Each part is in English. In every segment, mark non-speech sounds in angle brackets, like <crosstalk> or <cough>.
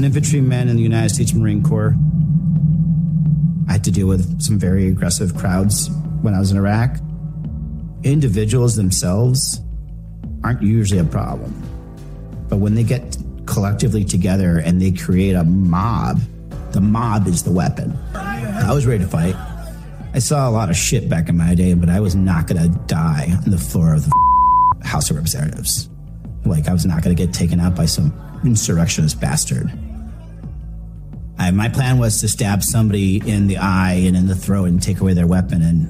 an infantryman in the United States Marine Corps. I had to deal with some very aggressive crowds when I was in Iraq. Individuals themselves aren't usually a problem. But when they get collectively together and they create a mob, the mob is the weapon. I was ready to fight. I saw a lot of shit back in my day, but I was not going to die on the floor of the House of Representatives. Like, I was not going to get taken out by some insurrectionist bastard. I, my plan was to stab somebody in the eye and in the throat and take away their weapon and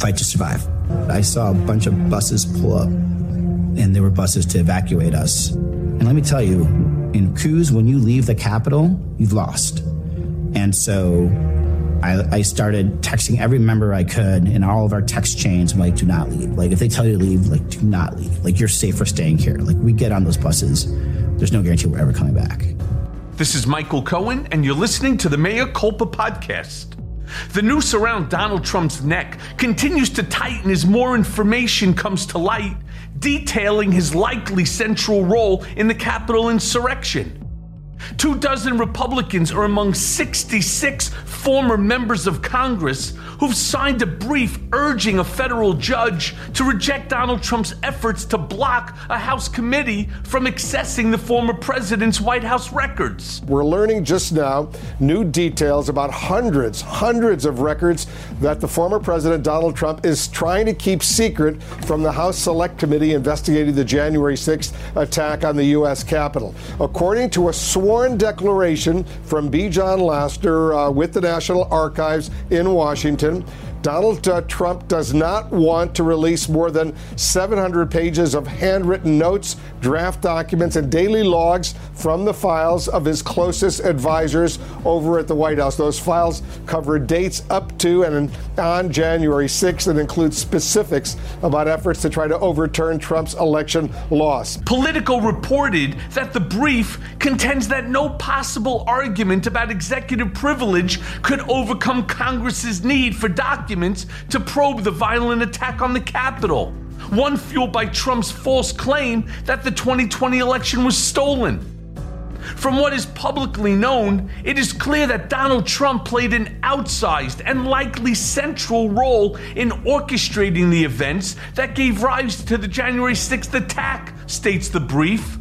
fight to survive. I saw a bunch of buses pull up, and there were buses to evacuate us. And let me tell you, in coups, when you leave the capital, you've lost. And so I, I, started texting every member I could in all of our text chains. I'm like, do not leave. Like, if they tell you to leave, like, do not leave. Like, you're safe for staying here. Like, we get on those buses. There's no guarantee we're ever coming back. This is Michael Cohen, and you're listening to the Mea Culpa podcast. The noose around Donald Trump's neck continues to tighten as more information comes to light, detailing his likely central role in the Capitol insurrection. Two dozen Republicans are among 66 former members of Congress who've signed a brief urging a federal judge to reject Donald Trump's efforts to block a House committee from accessing the former president's White House records. We're learning just now new details about hundreds, hundreds of records that the former president Donald Trump is trying to keep secret from the House Select Committee investigating the January 6th attack on the U.S. Capitol. According to a sworn sworn declaration from B. John Laster uh, with the National Archives in Washington Donald uh, Trump does not want to release more than 700 pages of handwritten notes, draft documents, and daily logs from the files of his closest advisors over at the White House. Those files cover dates up to and on January 6th and include specifics about efforts to try to overturn Trump's election loss. Politico reported that the brief contends that no possible argument about executive privilege could overcome Congress's need for documents documents to probe the violent attack on the Capitol. One fueled by Trump's false claim that the 2020 election was stolen. From what is publicly known, it is clear that Donald Trump played an outsized and likely central role in orchestrating the events that gave rise to the January 6th attack, states the brief.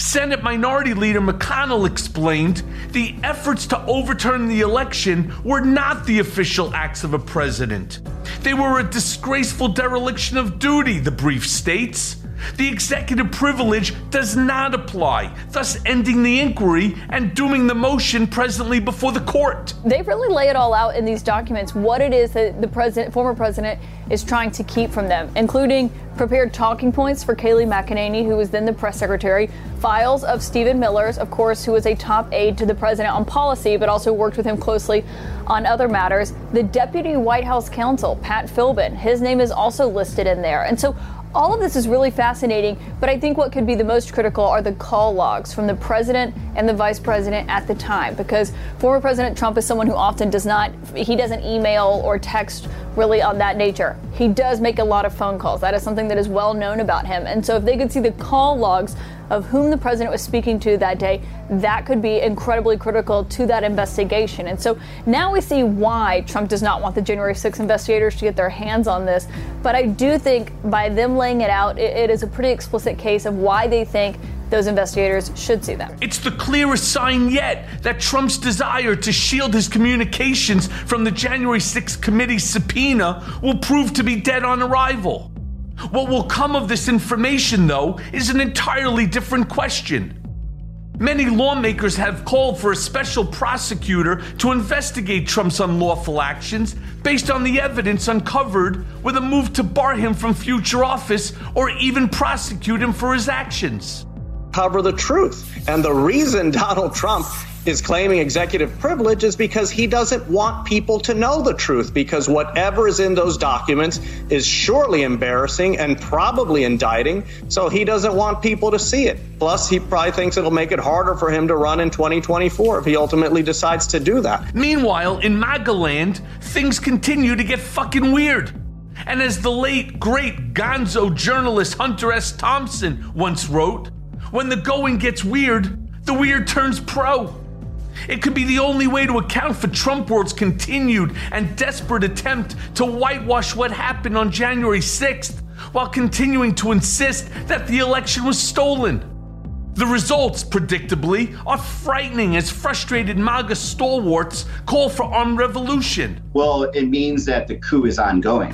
Senate Minority Leader McConnell explained the efforts to overturn the election were not the official acts of a president. They were a disgraceful dereliction of duty, the brief states. The executive privilege does not apply, thus ending the inquiry and dooming the motion presently before the court. They really lay it all out in these documents what it is that the president, former president, is trying to keep from them, including prepared talking points for Kayleigh McEnany, who was then the press secretary, files of Stephen Miller's, of course, who was a top aide to the president on policy, but also worked with him closely on other matters. The deputy White House counsel, Pat Philbin, his name is also listed in there. And so all of this is really fascinating, but I think what could be the most critical are the call logs from the president and the vice president at the time, because former President Trump is someone who often does not, he doesn't email or text really on that nature. He does make a lot of phone calls. That is something that is well known about him. And so if they could see the call logs of whom the president was speaking to that day, that could be incredibly critical to that investigation. And so now we see why Trump does not want the January 6 investigators to get their hands on this. But I do think by them laying it out, it, it is a pretty explicit case of why they think those investigators should see them. It's the clearest sign yet that Trump's desire to shield his communications from the January 6th committee subpoena will prove to be dead on arrival. What will come of this information, though, is an entirely different question. Many lawmakers have called for a special prosecutor to investigate Trump's unlawful actions based on the evidence uncovered with a move to bar him from future office or even prosecute him for his actions. Cover the truth. And the reason Donald Trump is claiming executive privilege is because he doesn't want people to know the truth because whatever is in those documents is surely embarrassing and probably indicting so he doesn't want people to see it. Plus he probably thinks it'll make it harder for him to run in 2024 if he ultimately decides to do that. Meanwhile in magaland things continue to get fucking weird. And as the late great gonzo journalist hunter s. Thompson once wrote When the going gets weird, the weird turns pro. It could be the only way to account for Trump world's continued and desperate attempt to whitewash what happened on January 6th while continuing to insist that the election was stolen. The results, predictably, are frightening as frustrated MAGA stalwarts call for armed revolution. Well, it means that the coup is ongoing.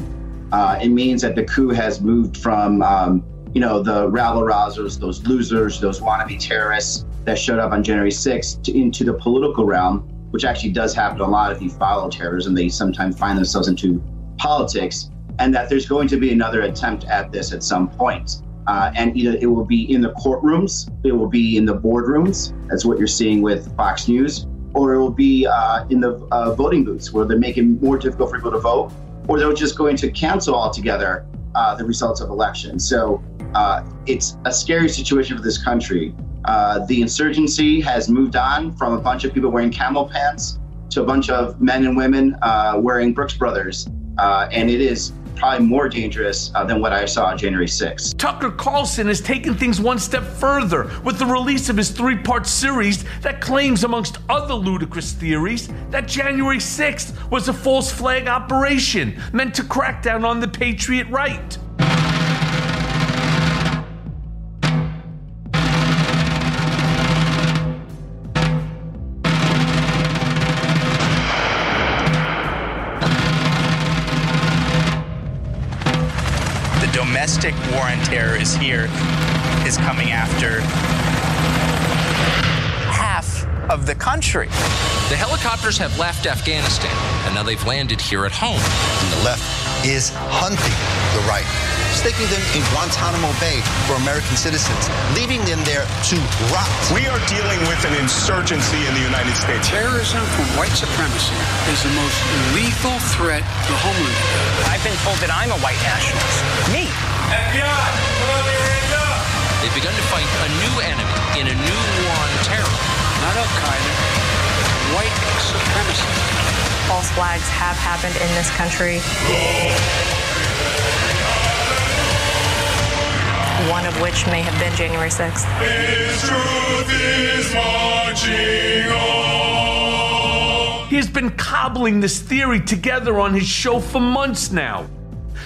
Uh, it means that the coup has moved from, um, you know, the rabble rousers, those losers, those wannabe terrorists that showed up on January 6th to, into the political realm, which actually does happen a lot if you follow terrorism. They sometimes find themselves into politics, and that there's going to be another attempt at this at some point. Uh, and either it will be in the courtrooms, it will be in the boardrooms. That's what you're seeing with Fox News, or it will be uh, in the uh, voting booths where they're making more difficult for people to vote, or they're just going to cancel altogether uh, the results of elections. So uh, it's a scary situation for this country. Uh, the insurgency has moved on from a bunch of people wearing camel pants to a bunch of men and women uh, wearing Brooks Brothers. Uh, and it is probably more dangerous uh, than what I saw on January 6th. Tucker Carlson has taken things one step further with the release of his three part series that claims, amongst other ludicrous theories, that January 6th was a false flag operation meant to crack down on the Patriot right. Domestic war on terror is here, is coming after half of the country. The helicopters have left Afghanistan, and now they've landed here at home. And the left is hunting the right, sticking them in Guantanamo Bay for American citizens, leaving them there to rot. We are dealing with an insurgency in the United States. Terrorism from white supremacy is the most lethal threat to homeland. I've been told that I'm a white nationalist. Me. FBI, They've begun to fight a new enemy in a new war on terror. Not Al Qaeda, white supremacy. False flags have happened in this country. One of which may have been January 6th. His truth is marching on. He has been cobbling this theory together on his show for months now.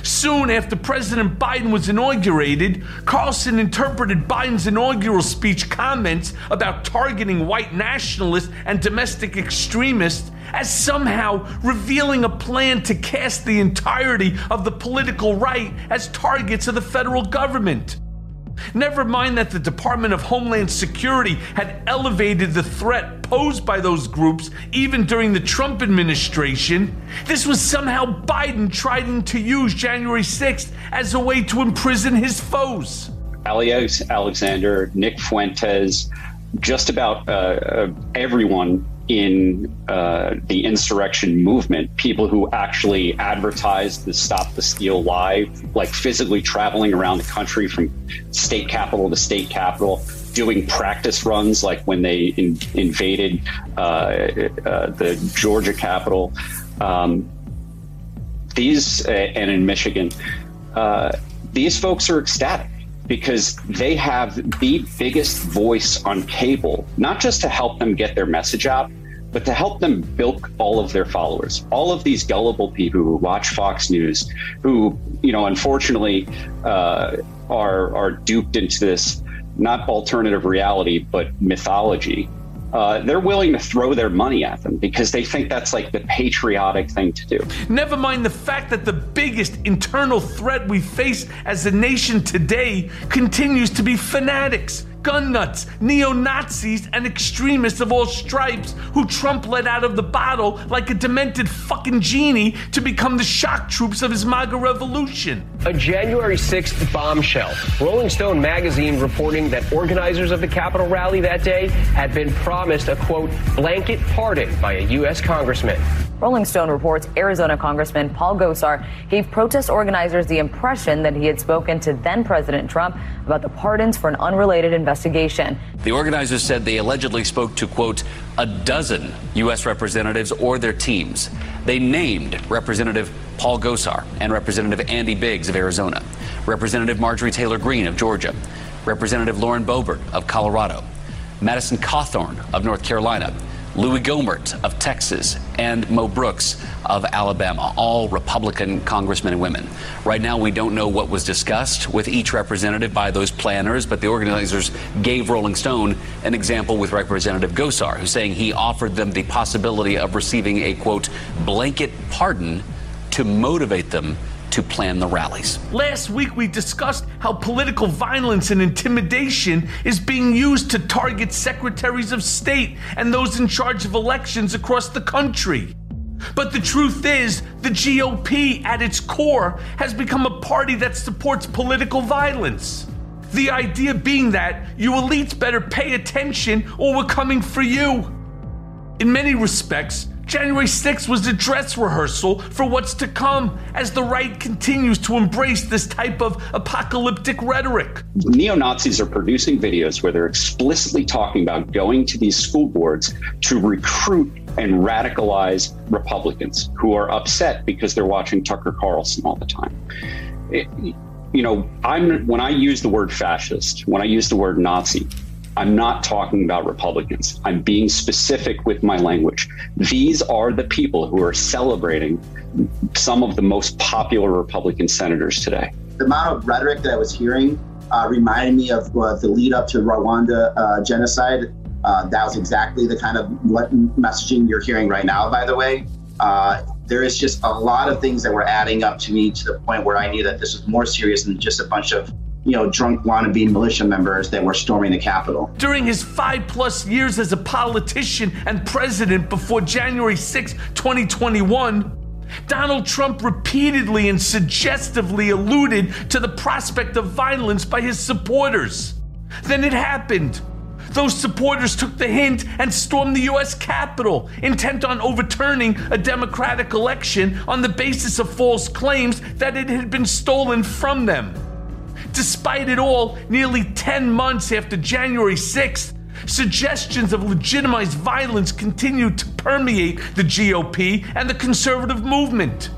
Soon after President Biden was inaugurated, Carlson interpreted Biden's inaugural speech comments about targeting white nationalists and domestic extremists as somehow revealing a plan to cast the entirety of the political right as targets of the federal government. Never mind that the Department of Homeland Security had elevated the threat posed by those groups even during the Trump administration. This was somehow Biden trying to use January 6th as a way to imprison his foes. Ali Alexander, Nick Fuentes, just about uh, uh, everyone in uh, the insurrection movement, people who actually advertised the Stop the Steal live, like physically traveling around the country from state capital to state capital, doing practice runs, like when they in, invaded uh, uh, the Georgia capital. Um, these, uh, and in Michigan, uh, these folks are ecstatic because they have the biggest voice on cable, not just to help them get their message out, but to help them bilk all of their followers, all of these gullible people who watch Fox News, who, you know, unfortunately uh, are, are duped into this not alternative reality, but mythology. Uh, they're willing to throw their money at them because they think that's like the patriotic thing to do. Never mind the fact that the biggest internal threat we face as a nation today continues to be fanatics gun nuts, neo Nazis, and extremists of all stripes who Trump let out of the bottle like a demented fucking genie to become the shock troops of his MAGA revolution. A January 6th bombshell. Rolling Stone magazine reporting that organizers of the Capitol rally that day had been promised a quote, blanket pardon by a U.S. congressman. Rolling Stone reports Arizona Congressman Paul Gosar gave protest organizers the impression that he had spoken to then President Trump about the pardons for an unrelated investigation. The organizers said they allegedly spoke to, quote, a dozen U.S. representatives or their teams. They named Representative Paul Gosar and Representative Andy Biggs of Arizona, Representative Marjorie Taylor Greene of Georgia, Representative Lauren Boebert of Colorado, Madison Cawthorn of North Carolina, Louis Gohmert of Texas, and Mo Brooks of Alabama, all Republican congressmen and women. Right now, we don't know what was discussed with each representative by those planners, but the organizers gave Rolling Stone an example with Representative Gosar, who's saying he offered them the possibility of receiving a, quote, blanket pardon to motivate them to plan the rallies. Last week, we discussed how political violence and intimidation is being used to target secretaries of state and those in charge of elections across the country. But the truth is, the GOP at its core has become a party that supports political violence. The idea being that you elites better pay attention or we're coming for you. In many respects, January 6th was a dress rehearsal for what's to come as the right continues to embrace this type of apocalyptic rhetoric. Neo Nazis are producing videos where they're explicitly talking about going to these school boards to recruit and radicalize Republicans who are upset because they're watching Tucker Carlson all the time. It, you know, I'm when I use the word fascist, when I use the word Nazi, I'm not talking about Republicans. I'm being specific with my language. These are the people who are celebrating some of the most popular Republican senators today. The amount of rhetoric that I was hearing uh, reminded me of uh, the lead up to Rwanda uh, genocide. Uh, that was exactly the kind of messaging you're hearing right now, by the way. Uh, there is just a lot of things that were adding up to me to the point where I knew that this was more serious than just a bunch of you know, drunk wannabe militia members that were storming the Capitol. During his five plus years as a politician and president before January 6, 2021, Donald Trump repeatedly and suggestively alluded to the prospect of violence by his supporters. Then it happened. Those supporters took the hint and stormed the U.S. Capitol, intent on overturning a Democratic election on the basis of false claims that it had been stolen from them. Despite it all, nearly 10 months after January 6th, suggestions of legitimized violence continue to permeate the GOP and the conservative movement.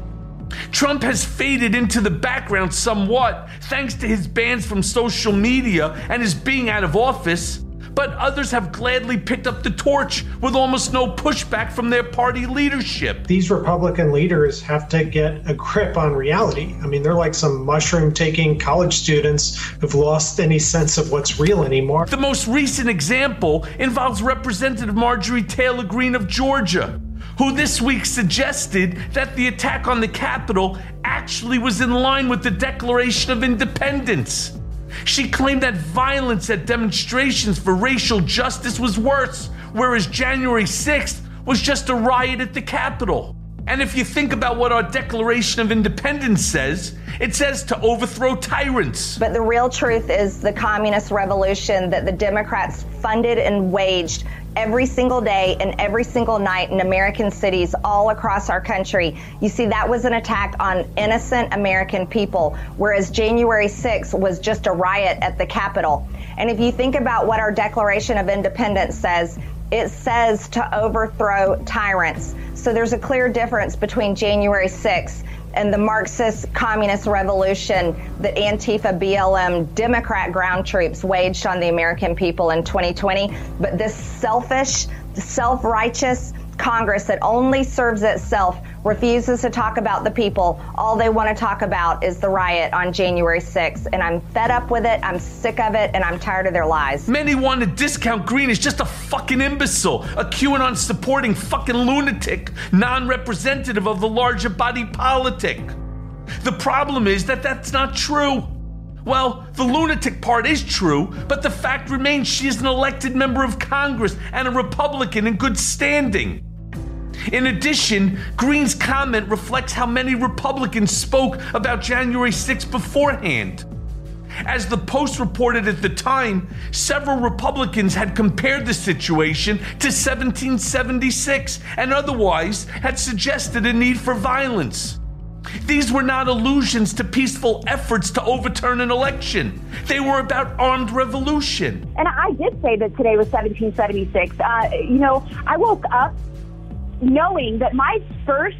Trump has faded into the background somewhat thanks to his bans from social media and his being out of office but others have gladly picked up the torch with almost no pushback from their party leadership. These Republican leaders have to get a grip on reality. I mean, they're like some mushroom taking college students who've lost any sense of what's real anymore. The most recent example involves Representative Marjorie Taylor Greene of Georgia who this week suggested that the attack on the Capitol actually was in line with the Declaration of Independence. She claimed that violence at demonstrations for racial justice was worse, whereas January 6th was just a riot at the Capitol. And if you think about what our Declaration of Independence says, it says to overthrow tyrants. But the real truth is the communist revolution that the Democrats funded and waged every single day and every single night in American cities all across our country. You see, that was an attack on innocent American people, whereas January 6th was just a riot at the Capitol. And if you think about what our Declaration of Independence says, it says to overthrow tyrants. So there's a clear difference between January 6th and the Marxist communist revolution that Antifa, BLM, Democrat ground troops waged on the American people in 2020. But this selfish, self righteous Congress that only serves itself refuses to talk about the people. All they want to talk about is the riot on January 6th. And I'm fed up with it. I'm sick of it. And I'm tired of their lies. Many want to discount Greene as just a fucking imbecile, a QAnon supporting fucking lunatic, non representative of the larger body politic. The problem is that that's not true. Well, the lunatic part is true, but the fact remains she is an elected member of Congress and a Republican in good standing. In addition, Greene's comment reflects how many Republicans spoke about January 6 beforehand. As the Post reported at the time, several Republicans had compared the situation to 1776 and otherwise had suggested a need for violence. These were not allusions to peaceful efforts to overturn an election. They were about armed revolution. And I did say that today was 1776. Uh, you know, I woke up knowing that my first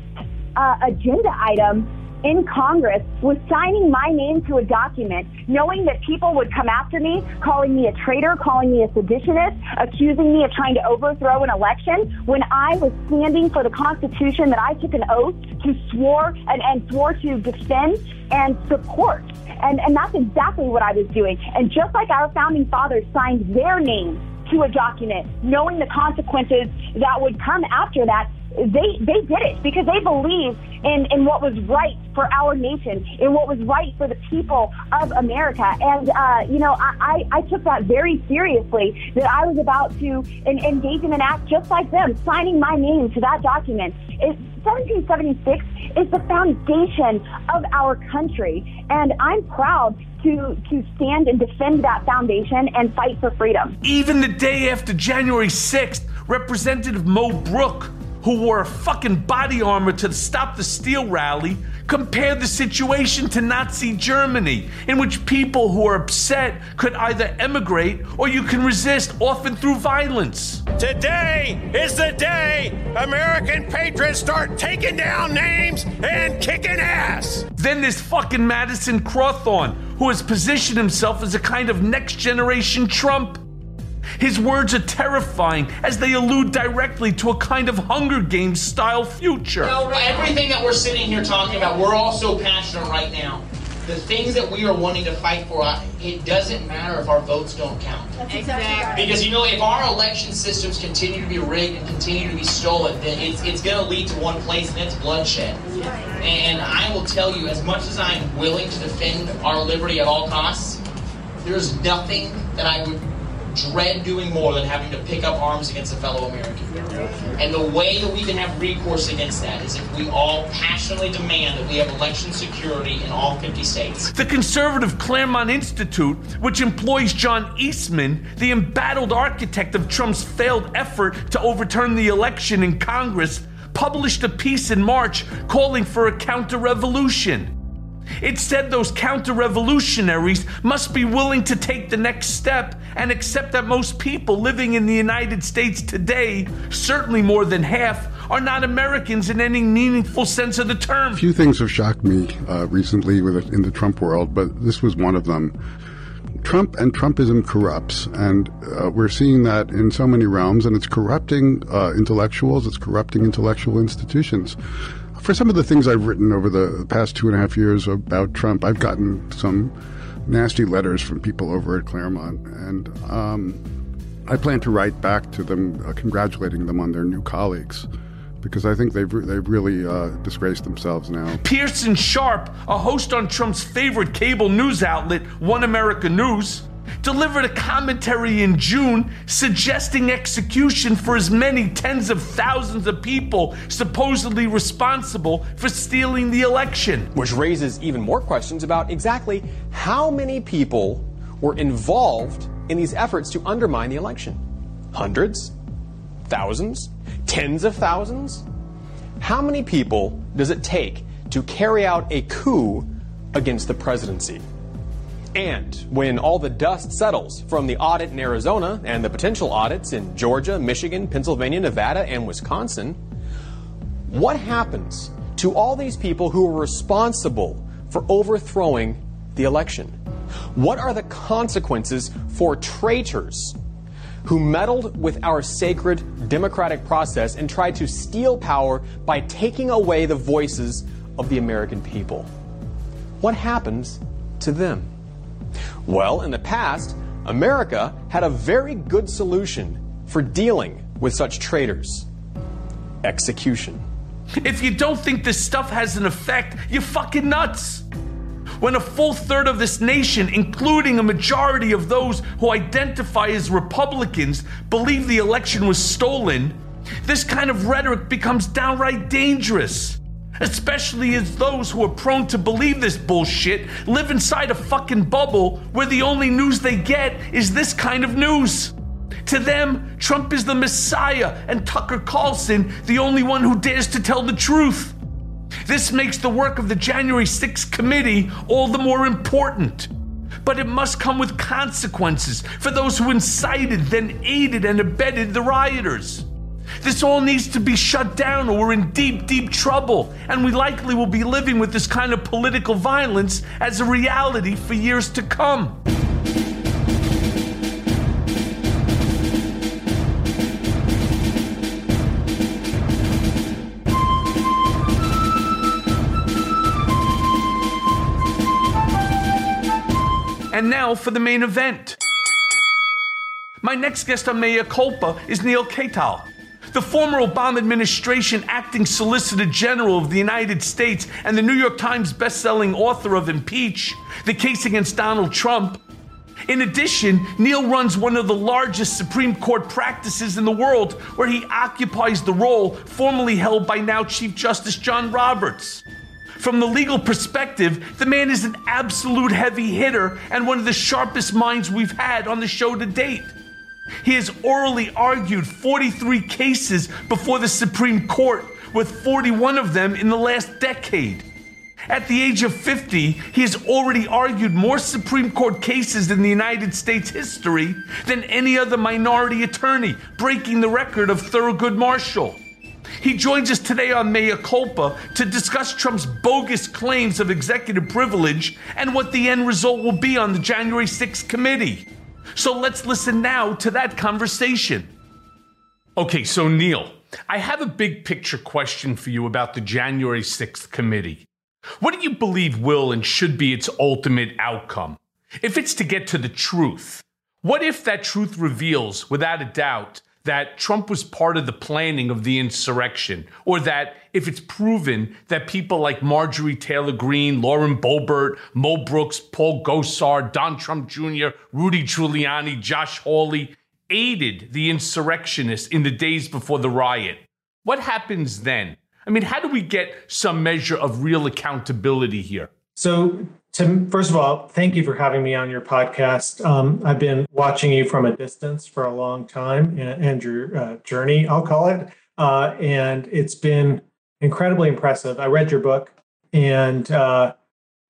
uh, agenda item in Congress was signing my name to a document, knowing that people would come after me, calling me a traitor, calling me a seditionist, accusing me of trying to overthrow an election, when I was standing for the Constitution that I took an oath to swore and, and swore to defend and support. And, and that's exactly what I was doing. And just like our founding fathers signed their names to a document, knowing the consequences that would come after that, they they did it because they believed in in what was right for our nation, in what was right for the people of America. And uh, you know, I, I, I took that very seriously. That I was about to in, engage in an act just like them, signing my name to that document. It, 1776 is the foundation of our country, and I'm proud to to stand and defend that foundation and fight for freedom. Even the day after January 6th, Representative Mo Brooks who wore a fucking body armor to stop the steal rally, compared the situation to Nazi Germany, in which people who are upset could either emigrate or you can resist, often through violence. Today is the day American patriots start taking down names and kicking ass. Then there's fucking Madison Cawthorn, who has positioned himself as a kind of next generation Trump. His words are terrifying as they allude directly to a kind of Hunger Games style future. You know, everything that we're sitting here talking about, we're all so passionate right now. The things that we are wanting to fight for, it doesn't matter if our votes don't count. Exactly. Because, you know, if our election systems continue to be rigged and continue to be stolen, then it's, it's going to lead to one place, and it's bloodshed. And I will tell you, as much as I'm willing to defend our liberty at all costs, there's nothing that I would dread doing more than having to pick up arms against a fellow American. And the way that we can have recourse against that is if we all passionately demand that we have election security in all 50 states. The conservative Claremont Institute, which employs John Eastman, the embattled architect of Trump's failed effort to overturn the election in Congress, published a piece in March calling for a counter revolution. It said those counter revolutionaries must be willing to take the next step and accept that most people living in the United States today, certainly more than half, are not Americans in any meaningful sense of the term. A few things have shocked me uh, recently with, in the Trump world, but this was one of them. Trump and Trumpism corrupts, and uh, we're seeing that in so many realms, and it's corrupting uh, intellectuals, it's corrupting intellectual institutions for some of the things I've written over the past two and a half years about Trump, I've gotten some nasty letters from people over at Claremont, and um, I plan to write back to them, uh, congratulating them on their new colleagues. Because I think they've they've really uh, disgraced themselves now. Pearson Sharp, a host on Trump's favorite cable news outlet, One America News, delivered a commentary in June suggesting execution for as many tens of thousands of people supposedly responsible for stealing the election. Which raises even more questions about exactly how many people were involved in these efforts to undermine the election. Hundreds? Thousands? Tens of thousands? How many people does it take to carry out a coup against the presidency? And when all the dust settles from the audit in Arizona and the potential audits in Georgia, Michigan, Pennsylvania, Nevada, and Wisconsin, what happens to all these people who were responsible for overthrowing the election? What are the consequences for traitors who meddled with our sacred democratic process and tried to steal power by taking away the voices of the American people? What happens to them? Well, in the past, America had a very good solution for dealing with such traitors execution. If you don't think this stuff has an effect, you're fucking nuts. When a full third of this nation, including a majority of those who identify as Republicans, believe the election was stolen, this kind of rhetoric becomes downright dangerous. Especially as those who are prone to believe this bullshit live inside a fucking bubble where the only news they get is this kind of news. To them, Trump is the messiah and Tucker Carlson the only one who dares to tell the truth. This makes the work of the January 6th committee all the more important. But it must come with consequences for those who incited, then aided, and abetted the rioters. This all needs to be shut down, or we're in deep, deep trouble, and we likely will be living with this kind of political violence as a reality for years to come. And now for the main event. My next guest on Mea Culpa is Neal Katyal. The former Obama administration acting Solicitor General of the United States and the New York Times bestselling author of Impeach, the case against Donald Trump. In addition, Neal runs one of the largest Supreme Court practices in the world, where he occupies the role formerly held by now Chief Justice John Roberts. From the legal perspective, the man is an absolute heavy hitter and one of the sharpest minds we've had on the show to date. He has orally argued 43 cases before the Supreme Court, with 41 of them in the last decade. At the age of 50, he has already argued more Supreme Court cases in the United States history than any other minority attorney, breaking the record of Thurgood Marshall. He joins us today on Mea Culpa to discuss Trump's bogus claims of executive privilege and what the end result will be on the January 6th committee. So let's listen now to that conversation. Okay, so Neal, I have a big picture question for you about the January 6th committee. What do you believe will and should be its ultimate outcome? If it's to get to the truth, what if that truth reveals, without a doubt, that Trump was part of the planning of the insurrection, or that if it's proven that people like Marjorie Taylor Greene, Lauren Boebert, Mo Brooks, Paul Gosar, Don Trump Jr., Rudy Giuliani, Josh Hawley aided the insurrectionists in the days before the riot, what happens then? I mean, how do we get some measure of real accountability here? So, Tim, first of all, thank you for having me on your podcast. Um, I've been watching you from a distance for a long time and, and your uh, journey, I'll call it. Uh, and it's been incredibly impressive. I read your book, and, uh,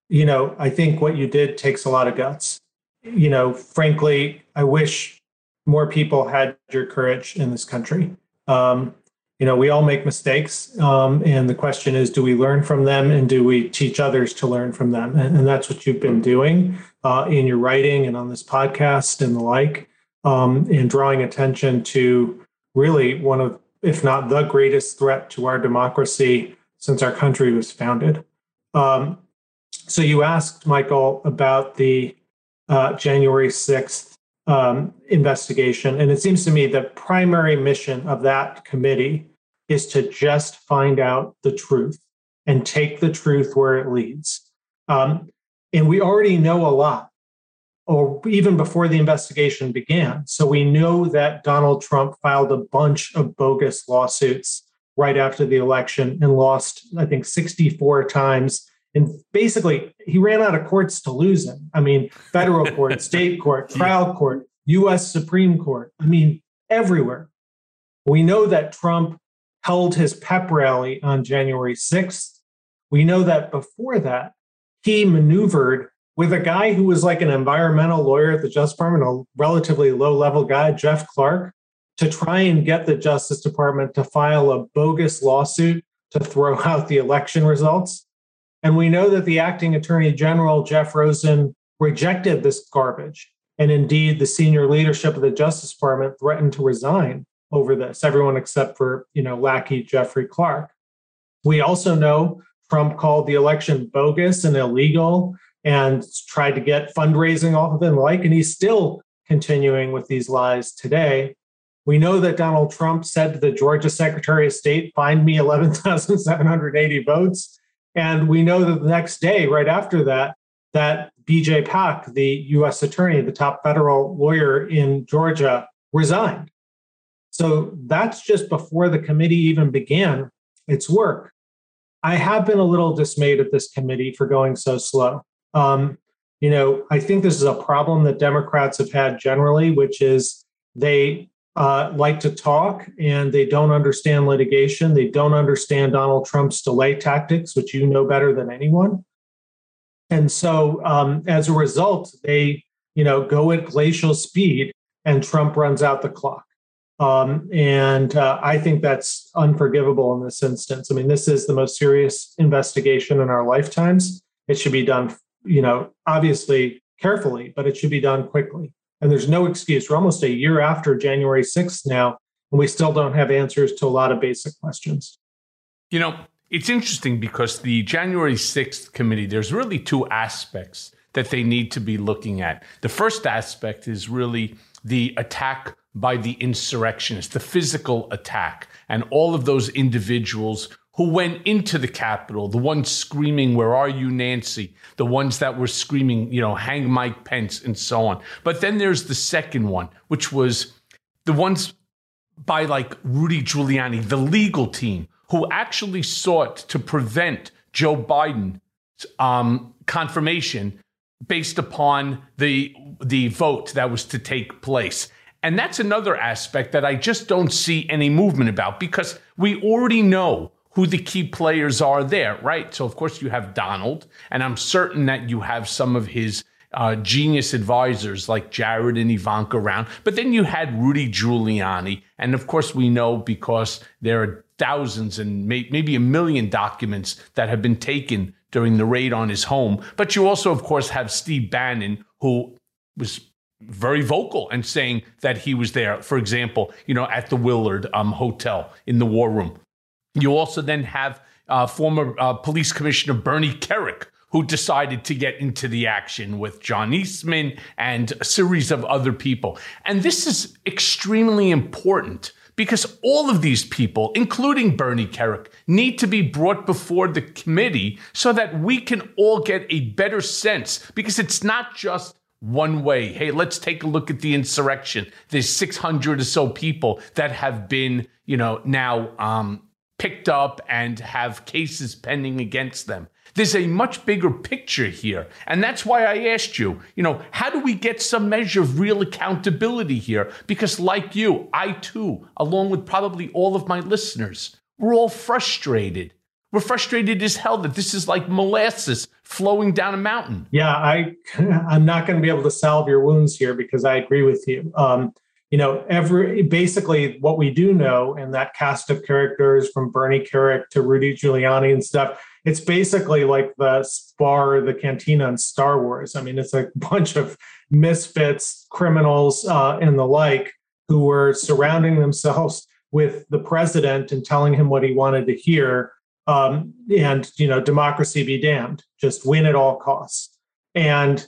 you know, I think what you did takes a lot of guts. You know, frankly, I wish more people had your courage in this country. Um, you know, we all make mistakes. Um, and the question is, do we learn from them and do we teach others to learn from them? And, and that's what you've been doing uh, in your writing and on this podcast and the like, um, and drawing attention to really one of, if not the greatest threat to our democracy since our country was founded. Um, so you asked, Michael, about the uh, January 6th um, investigation. And it seems to me the primary mission of that committee is to just find out the truth and take the truth where it leads. Um, and we already know a lot, or even before the investigation began. So we know that Donald Trump filed a bunch of bogus lawsuits right after the election and lost, I think, 64 times. And basically, he ran out of courts to lose in. I mean, federal <laughs> court, state court, trial court, US Supreme Court. I mean, everywhere. We know that Trump held his pep rally on January 6th. We know that before that, he maneuvered with a guy who was like an environmental lawyer at the Justice Department, a relatively low level guy, Jeff Clark, to try and get the Justice Department to file a bogus lawsuit to throw <laughs> out the election results. And we know that the acting attorney general, Jeff Rosen, rejected this garbage. And indeed, the senior leadership of the Justice Department threatened to resign over this, everyone except for, you know, lackey Jeffrey Clark. We also know Trump called the election bogus and illegal and tried to get fundraising off of and like, and he's still continuing with these lies today. We know that Donald Trump said to the Georgia Secretary of State, find me 11,780 votes. And we know that the next day, right after that, that BJay Pak, the US attorney, the top federal lawyer in Georgia, resigned. So that's just before the committee even began its work. I have been a little dismayed at this committee for going so slow. Um, you know, I think this is a problem that Democrats have had generally, which is they uh, like to talk and they don't understand litigation. They don't understand Donald Trump's delay tactics, which you know better than anyone. And so, um, as a result, they, you know, go at glacial speed, and Trump runs out the clock. Um, and uh, I think that's unforgivable in this instance. I mean, this is the most serious investigation in our lifetimes. It should be done, you know, obviously carefully, but it should be done quickly. And there's no excuse. We're almost a year after January 6th now, and we still don't have answers to a lot of basic questions. You know, it's interesting because the January 6th committee, there's really two aspects that they need to be looking at. The first aspect is really the attack by the insurrectionists, the physical attack, and all of those individuals who went into the Capitol, the ones screaming, Where are you, Nancy? The ones that were screaming, you know, hang Mike Pence and so on. But then there's the second one, which was the ones by like Rudy Giuliani, the legal team, who actually sought to prevent Joe Biden's um, confirmation based upon the the vote that was to take place. And that's another aspect that I just don't see any movement about because we already know who the key players are there, right? So, of course, you have Donald, and I'm certain that you have some of his uh, genius advisors like Jared and Ivanka around. But then you had Rudy Giuliani. And of course, we know because there are thousands and may- maybe a million documents that have been taken during the raid on his home. But you also, of course, have Steve Bannon, who was very vocal and saying that he was there, for example, you know, at the Willard um, Hotel in the war room. You also then have uh, former uh, police commissioner Bernie Kerik, who decided to get into the action with John Eastman and a series of other people. And this is extremely important because all of these people, including Bernie Kerik, need to be brought before the committee so that we can all get a better sense because it's not just one way. Hey, let's take a look at the insurrection. There's 600 or so people that have been, you know, now um, picked up and have cases pending against them. There's a much bigger picture here. And that's why I asked you, you know, how do we get some measure of real accountability here? Because, like you, I too, along with probably all of my listeners, we're all frustrated. We're frustrated as hell that this is like molasses flowing down a mountain. Yeah, I, <laughs> I'm not going to be able to salve your wounds here because I agree with you. Um, you know, every basically what we do know in that cast of characters from Bernie Kerik to Rudy Giuliani and stuff it's basically like the spar, the cantina in Star Wars. I mean, it's a <laughs> bunch of misfits, criminals, uh, and the like who were surrounding themselves with the president and telling him what he wanted to hear. Um, and, you know, democracy be damned, just win at all costs. And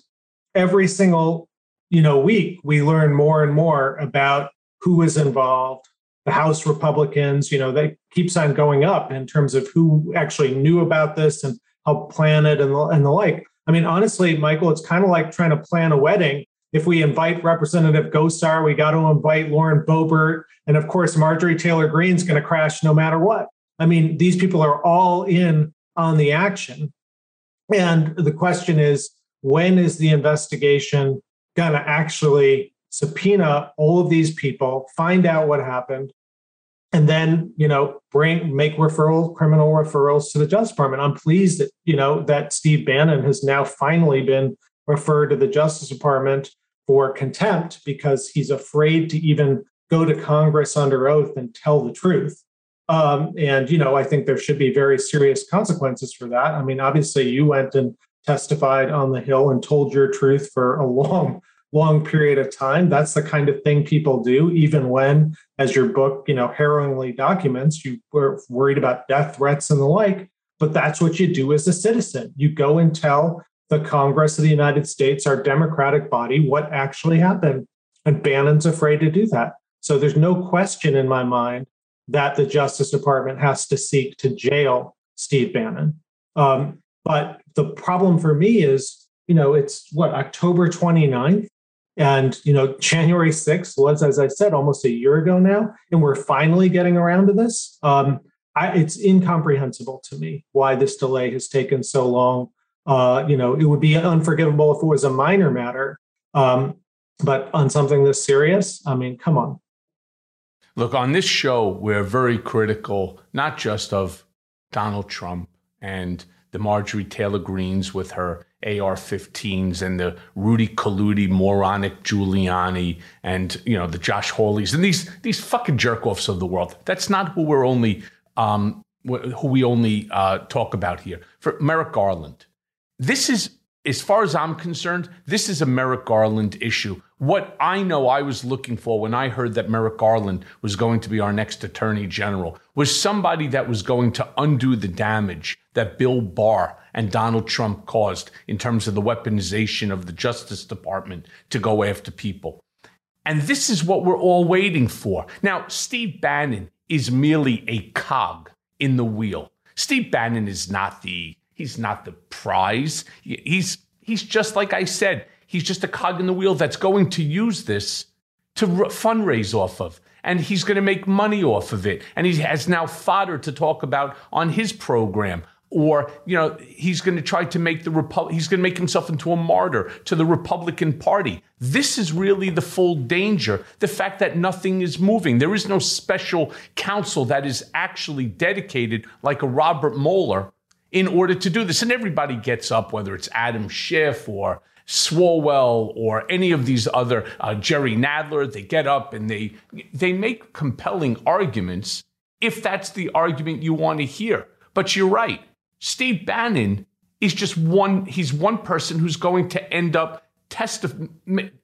every single, you know, week, we learn more and more about who is involved, the House Republicans, you know, that keeps on going up in terms of who actually knew about this and helped plan it and the, and the like. I mean, honestly, Michael, it's kind of like trying to plan a wedding. If we invite Representative Gosar, we got to invite Lauren Boebert. And of course, Marjorie Taylor Greene's going to crash no matter what. I mean, these people are all in on the action. And the question is when is the investigation going to actually subpoena all of these people, find out what happened, and then you know bring make referral criminal referrals to the Justice Department. I'm pleased that you know that Steve Bannon has now finally been referred to the Justice Department for contempt because he's afraid to even go to Congress under oath and tell the truth. Um, and you know, I think there should be very serious consequences for that. I mean, obviously, you went and testified on the Hill and told your truth for a long long period of time. That's the kind of thing people do, even when, as your book, you know, harrowingly documents, you were worried about death threats and the like. But that's what you do as a citizen. You go and tell the Congress of the United States, our democratic body, what actually happened. And Bannon's afraid to do that. So there's no question in my mind that the Justice Department has to seek to jail Steve Bannon. Um, but the problem for me is, you know, it's what, October 29th? And, you know, <laughs> January 6th was, as I said, almost a year ago now, and we're finally getting around to this. Um, I, it's incomprehensible to me why this delay has taken so long. Uh, you know, it would be unforgivable if it was a minor matter, um, but on something this serious, I mean, come on. Look, on this show, we're very critical, not just of Donald Trump and the Marjorie Taylor Greenes with her AR-15s and the Rudy Colludi moronic Giuliani and you know the Josh Hawleys and these these fucking jerk offs of the world. That's not who we're only um, who we only uh, talk about here. For Merrick Garland, this is as far as I'm concerned, this is a Merrick Garland issue. What I know I was looking for when I heard that Merrick Garland was going to be our next attorney general was somebody that was going to undo the damage that Bill Barr and Donald Trump caused in terms of the weaponization of the Justice Department to go after people. And this is what we're all waiting for. Now, Steve Bannon is merely a cog in the wheel. Steve Bannon is not the He's not the prize. He's he's just like I said. He's just a cog in the wheel that's going to use this to fundraise off of, and he's going to make money off of it. And he has now fodder to talk about on his program. Or you know he's going to try to make the Repu- he's going to make himself into a martyr to the Republican Party. This is really the full danger. The fact that nothing is moving. There is no special counsel that is actually dedicated, like a Robert Mueller, in order to do this. And everybody gets up, whether it's Adam Schiff or Swalwell or any of these other uh, Jerry Nadler, they get up and they they make compelling arguments if that's the argument you want to hear. But you're right. Steve Bannon is just one he's one person who's going to end up testify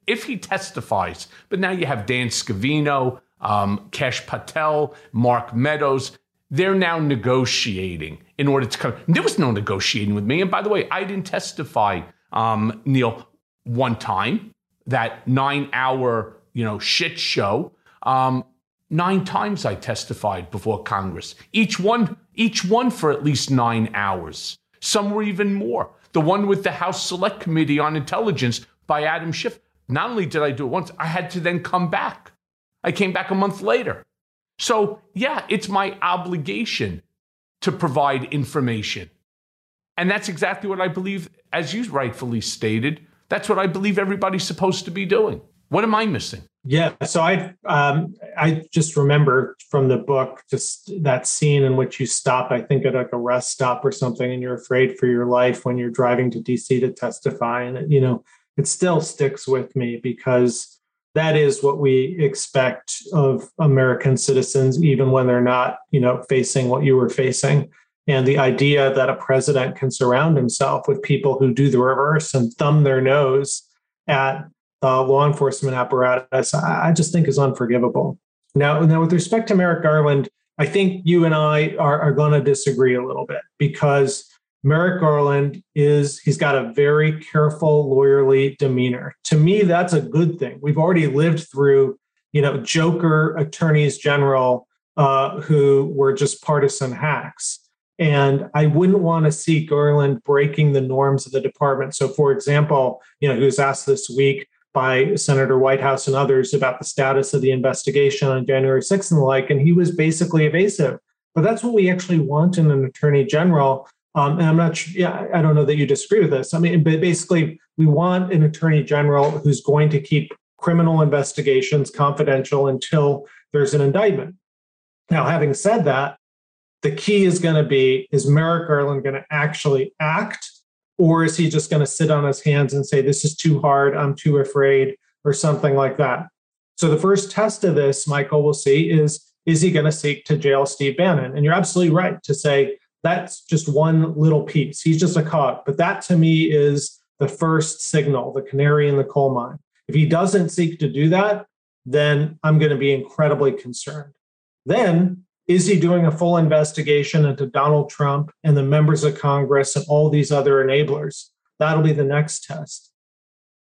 if he testifies. But now you have Dan Scavino, um, Patel, Mark Meadows. They're now negotiating in order to come. There was no negotiating with me. And by the way, I didn't testify, um, Neal, one time. That nine-hour, you know, shit show. Um, nine times I testified before Congress. Each one, each one for at least nine hours. Some were even more. The one with the House Select Committee on Intelligence by Adam Schiff. Not only did I do it once, I had to then come back. I came back a month later. So, yeah, it's my obligation to provide information. And that's exactly what I believe, as you rightfully stated, that's what I believe everybody's supposed to be doing. What am I missing? Yeah, so I um, I just remember from the book just that scene in which you stop, I think at like a rest stop or something, and you're afraid for your life when you're driving to DC to testify, and you know it still sticks with me because that is what we expect of American citizens, even when they're not, you know, facing what you were facing. And the idea that a president can surround himself with people who do the reverse and thumb their nose at the law enforcement apparatus, I just think is unforgivable. Now, now with respect to Merrick Garland, I think you and I are, are going to disagree a little bit because Merrick Garland is, he's got a very careful, lawyerly demeanor. To me, that's a good thing. We've already lived through, you know, Joker attorneys general uh, who were just partisan hacks. And I wouldn't want to see Garland breaking the norms of the department. So, for example, you know, he was asked this week by Senator Whitehouse and others about the status of the investigation on January 6th and the like, and he was basically evasive. But that's what we actually want in an attorney general um, and I'm not sure, yeah, I don't know that you disagree with this. I mean, but basically, we want an attorney general who's going to keep criminal investigations confidential until there's an indictment. Now, having said that, the key is going to be is Merrick Garland going to actually act, or is he just going to sit on his hands and say, this is too hard, I'm too afraid, or something like that? So, the first test of this, Michael, will see is is he going to seek to jail Steve Bannon? And you're absolutely right to say that's just one little piece. He's just a cog. But that to me is the first signal, the canary in the coal mine. If he doesn't seek to do that, then I'm going to be incredibly concerned. Then, is he doing a full investigation into Donald Trump and the members of Congress and all these other enablers? That'll be the next test.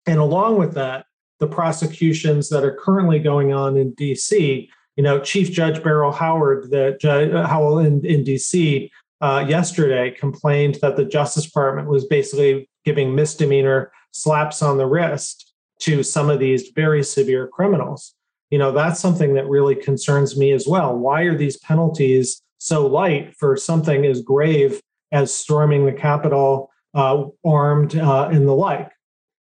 And along with that, the prosecutions that are currently going on in DC, you know, Chief Judge Beryl Howard, the uh, Howell in, in DC, uh, yesterday complained that the Justice Department was basically giving misdemeanor slaps on the wrist to some of these very severe criminals. You know, that's something that really concerns me as well. Why are these penalties so light for something as grave as storming the Capitol uh, armed uh, and the like?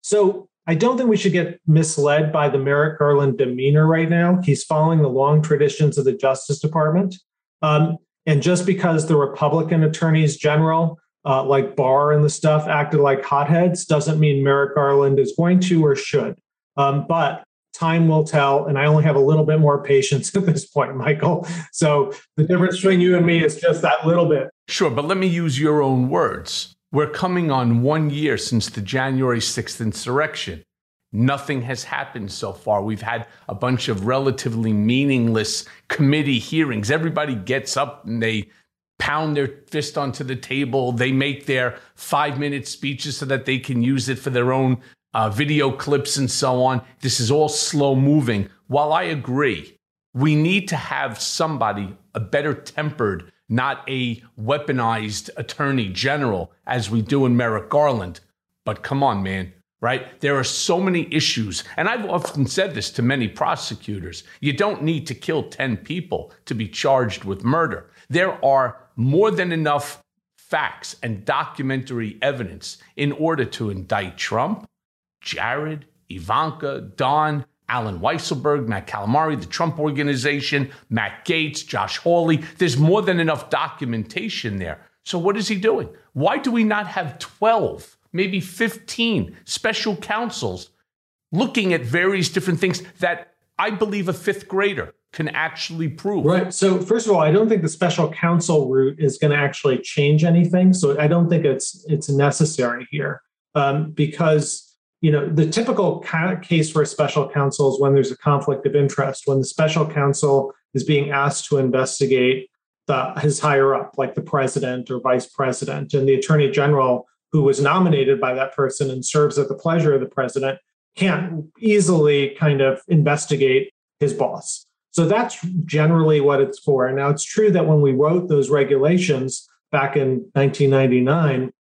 So I don't think we should get misled by the Merrick Garland demeanor right now. He's following the long traditions of the Justice Department. Um, and just because the Republican attorneys general uh, like Barr and the stuff acted like hotheads doesn't mean Merrick Garland is going to or should. Um, but time will tell. And I only have a little bit more patience <laughs> at this point, Michael. So the difference between you and me is just that little bit. Sure, but let me use your own words. We're coming on one year since the January 6th insurrection. Nothing has happened so far. We've had a bunch of relatively meaningless committee hearings. Everybody gets up and they pound their fist onto the table. They make their five minute speeches so that they can use it for their own uh, video clips and so on. This is all slow moving. While I agree, we need to have somebody, a better tempered, not a weaponized attorney general as we do in Merrick Garland. But come on, man, right? There are so many issues. And I've often said this to many prosecutors you don't need to kill 10 people to be charged with murder. There are more than enough facts and documentary evidence in order to indict Trump, Jared, Ivanka, Don, Allen Weisselberg, Matt Calamari, the Trump Organization, Matt Gaetz, Josh Hawley. There's more than enough documentation there. So, what is he doing? Why do we not have 12, maybe 15 special counsels looking at various different things that I believe a fifth grader can actually prove? Right. So, first of all, I don't think the special counsel route is going to actually change anything. So, I don't think it's it's necessary here um, because you know the typical case for a special counsel is when there's a conflict of interest when the special counsel is being asked to investigate the, his higher up like the president or vice president. And the attorney general who was nominated by that person and serves at the pleasure of the president can't easily kind of investigate his boss. So that's generally what it's for. Now it's true that when we wrote those regulations back in 1999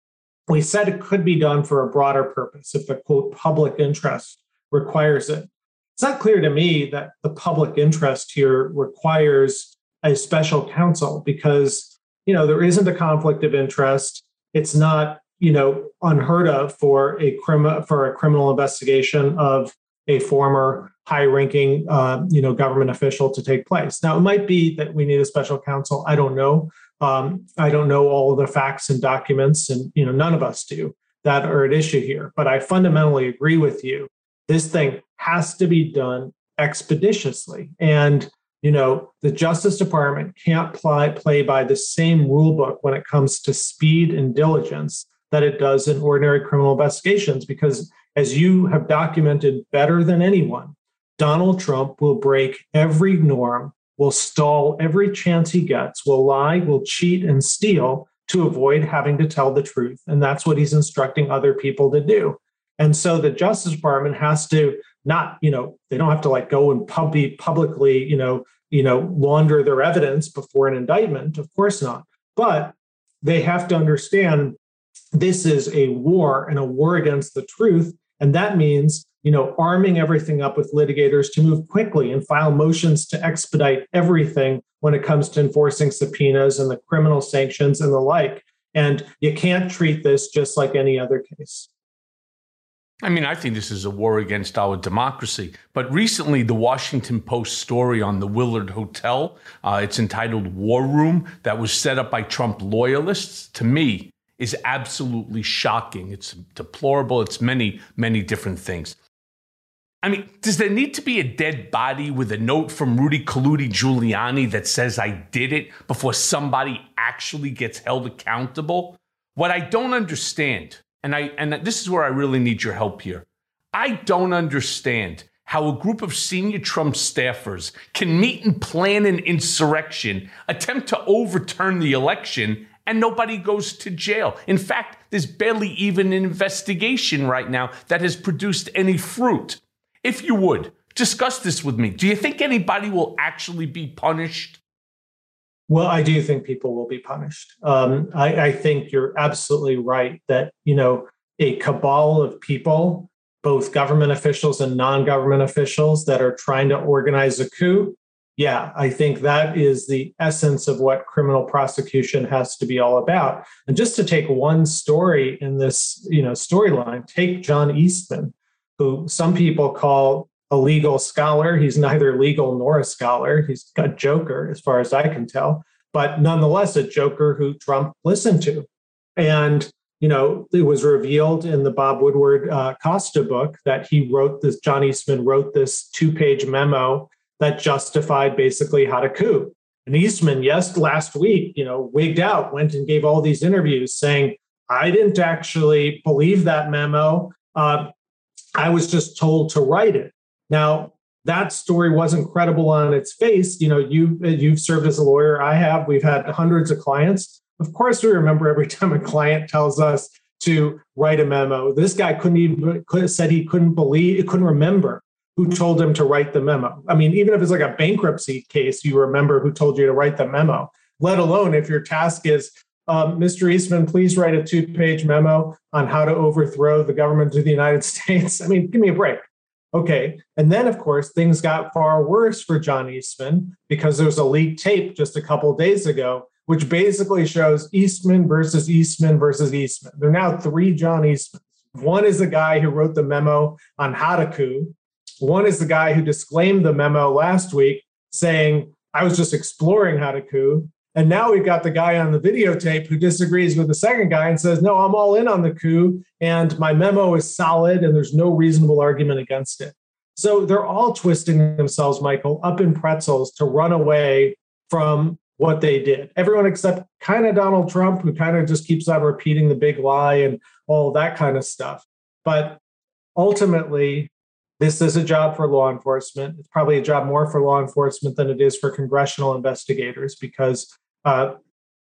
we said it could be done for a broader purpose if the quote public interest requires it. It's not clear to me that the public interest here requires a special counsel because you know there isn't a conflict of interest. It's not you know unheard of for a crim- for a criminal investigation of a former high-ranking uh, you know government official to take place. Now it might be that we need a special counsel. I don't know. Um, I don't know all the facts and documents, and you know none of us do that are at issue here. But I fundamentally agree with you. This thing has to be done expeditiously, and you know the Justice Department can't play, play by the same rule book when it comes to speed and diligence that it does in ordinary criminal investigations, because as you have documented better than anyone, Donald Trump will break every norm will stall every chance he gets, will lie, will cheat, and steal to avoid having to tell the truth. And that's what he's instructing other people to do. And so the Justice Department has to not, you know, they don't have to like go and pub- publicly, you know, you know, launder their evidence before an indictment. Of course not. But they have to understand this is a war and a war against the truth. And that means you know, arming everything up with litigators to move quickly and file motions to expedite everything when it comes to enforcing subpoenas and the criminal sanctions and the like. And you can't treat this just like any other case. I mean, I think this is a war against our democracy. But recently, the Washington Post story on the Willard Hotel, uh, it's entitled War Room, that was set up by Trump loyalists, to me, is absolutely shocking. It's deplorable. It's many, many different things. I mean, does there need to be a dead body with a note from Rudy Colludi Giuliani that says I did it before somebody actually gets held accountable? What I don't understand, and I and this is where I really need your help here. I don't understand how a group of senior Trump staffers can meet and plan an insurrection, attempt to overturn the election, and nobody goes to jail. In fact, there's barely even an investigation right now that has produced any fruit if you would, discuss this with me. Do you think anybody will actually be punished? Well, I do think people will be punished. Um, I, I think you're absolutely right that, you know, a cabal of people, both government officials and non government officials, that are trying to organize a coup. Yeah, I think that is the essence of what criminal prosecution has to be all about. And just to take one story in this, you know, storyline, take John Eastman who some people call a legal scholar. He's neither legal nor a scholar. He's a joker, as far as I can tell, but nonetheless, a joker who Trump listened to. And you know, it was revealed in the Bob Woodward uh, Costa book that he wrote this. John Eastman wrote this two-page memo that justified basically how to coup. And Eastman, yes, last week, you know, wigged out, went and gave all these interviews saying, I didn't actually believe that memo. Uh, I was just told to write it. Now, that story wasn't credible on its face. You know, you you've served as a lawyer. I have. We've had hundreds of clients. Of course, we remember every <laughs> time a client tells us to write a memo. This guy couldn't even could said he couldn't believe, couldn't remember who mm-hmm. told him to write the memo. I mean, even if it's like a bankruptcy case, you remember who told you to write the memo. Let alone if your task is, um, Mr. Eastman, please write a two-page memo on how to overthrow the government of the United <laughs> States. I mean, give me a break. Okay. And then, of course, things got far worse for John Eastman because there was a leaked tape just a couple days ago, which basically shows Eastman versus Eastman versus Eastman. There are now three John Eastmans. One is the guy who wrote the memo on how to coup. One is the guy who disclaimed the memo last week saying, I was just exploring how to coup. And now we've got the guy on the videotape who disagrees with the second guy and says, No, I'm all in on the coup. And my memo is solid and there's no reasonable argument against it. So they're all twisting themselves, Michael, up in pretzels to run away from what they did. Everyone except kind of Donald Trump, who kind of just keeps on repeating the big lie and all that kind of stuff. But ultimately, this is a job for law enforcement. It's probably a job more for law enforcement than it is for congressional investigators because uh,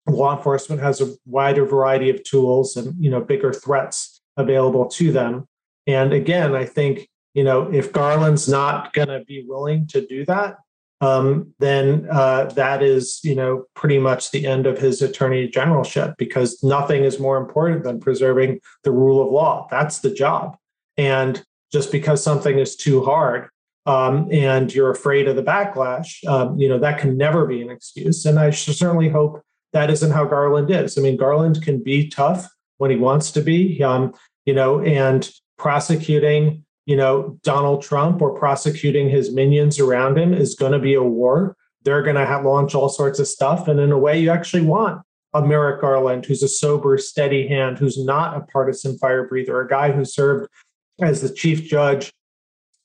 law enforcement has a wider variety of tools and you know bigger threats available to them. And again, I think you know if Garland's not going to be willing to do that, um, then uh, that is you know pretty much the end of his attorney generalship because nothing is more important than preserving the rule of law. That's the job. And just because something is too hard um, and you're afraid of the backlash, um, you know, that can never be an excuse. And I certainly hope that isn't how Garland is. I mean, Garland can be tough when he wants to be, um, you know, and prosecuting, you know, Donald Trump or prosecuting his minions around him is going to be a war. They're going to launch all sorts of stuff. And in a way, you actually want a Merrick Garland who's a sober, steady hand, who's not a partisan fire breather, a guy who served as the chief judge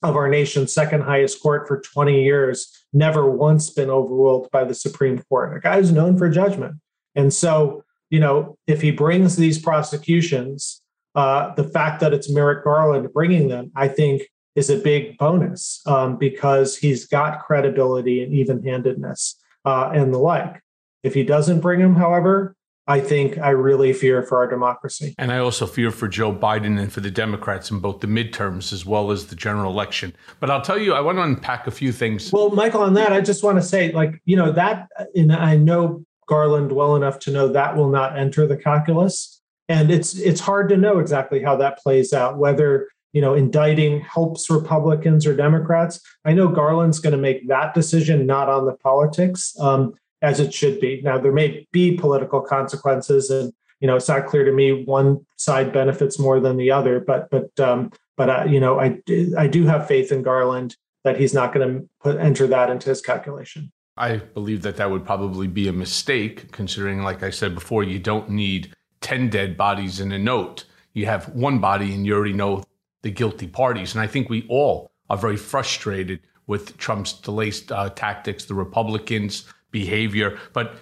of our nation's second highest court for 20 years, never once been overruled by the Supreme Court. A guy who's known for judgment. And so, you know, if he brings these prosecutions, uh, the fact that it's Merrick Garland bringing them, I think, is a big bonus um, because he's got credibility and even handedness uh, and the like. If he doesn't bring them, however, I think I really fear for our democracy. And I also fear for Joe Biden and for the Democrats in both the midterms as well as the general election. But I'll tell you, I want to unpack a few things. Well, Michael, on that, I just want to say, like, you know, that, and I know Garland well enough to know that will not enter the calculus. And it's it's hard to know exactly how that plays out, whether you know indicting helps Republicans or Democrats. I know Garland's going to make that decision, not on the politics. Um, as it should be. Now, there may be political consequences, and you know, it's not clear to me one side benefits more than the other. But but um, but uh, you know, I I do have faith in Garland that he's not going to put enter that into his calculation. I believe that that would probably be a mistake, considering, like I said before, you don't need ten dead bodies in a note. You have one body, and you already know the guilty parties. And I think we all are very frustrated with Trump's delayed uh, tactics, the Republicans, behavior. But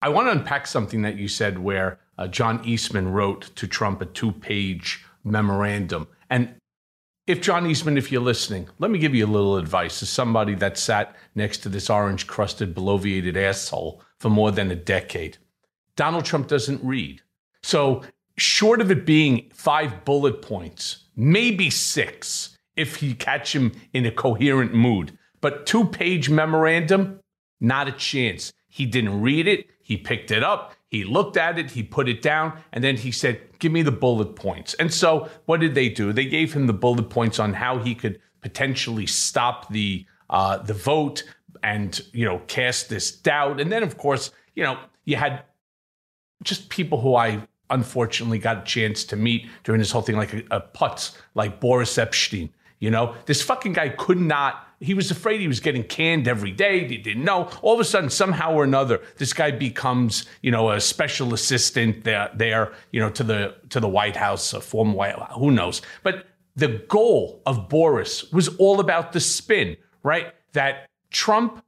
I want to unpack something that you said where uh, John Eastman wrote to Trump a two page memorandum. And if John Eastman, if you're listening, let me give you a little advice as somebody that sat next to this orange crusted, bloviated asshole for more than a decade. Donald Trump doesn't read. So, short of it being five bullet points, maybe six if you catch him in a coherent mood, but two page memorandum, not a chance. He didn't read it. He picked it up. He looked at it. He put it down. And then he said, Give me the bullet points. And so what did they do? They gave him the bullet points on how he could potentially stop the uh, the vote and you know cast this doubt. And then of course, you know, you had just people who I unfortunately got a chance to meet during this whole thing, like a, a putz, like Boris Epshteyn. You know, this fucking guy could not he was afraid he was getting canned every day. He didn't know. All of a sudden, somehow or another, this guy becomes, you know, a special assistant there, there you know, to the to the White House, a former White House, who knows. But the goal of Boris was all about the spin, right? That Trump,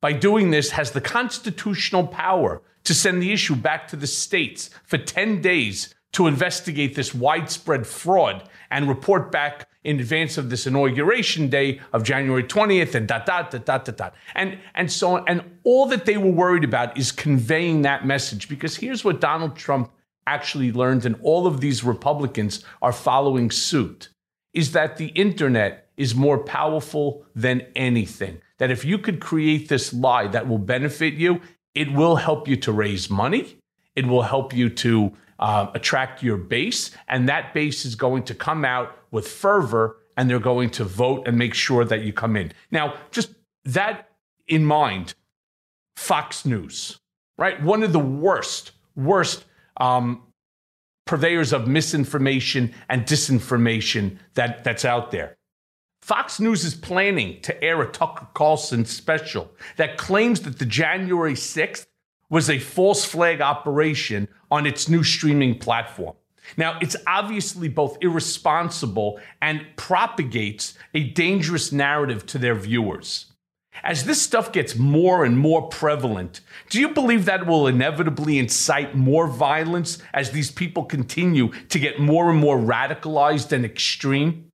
by doing this, has the constitutional power to send the issue back to the states for 10 days to investigate this widespread fraud and report back in advance of this inauguration day of January 20th and dot dot dot dot dot dot. And and so on. And all that they were worried about is conveying that message because here's what Donald Trump actually learned, and all of these Republicans are following suit, is that the internet is more powerful than anything. That if you could create this lie that will benefit you, it will help you to raise money. It will help you to uh, attract your base, and that base is going to come out with fervor and they're going to vote and make sure that you come in. Now, just that in mind, Fox News, right? One of the worst, worst um, purveyors of misinformation and disinformation that, that's out there. Fox News is planning to air a Tucker Carlson special that claims that the January 6th was a false flag operation on its new streaming platform. Now, it's obviously both irresponsible and propagates a dangerous narrative to their viewers. As this stuff gets more and more prevalent, do you believe that will inevitably incite more violence as these people continue to get more and more radicalized and extreme?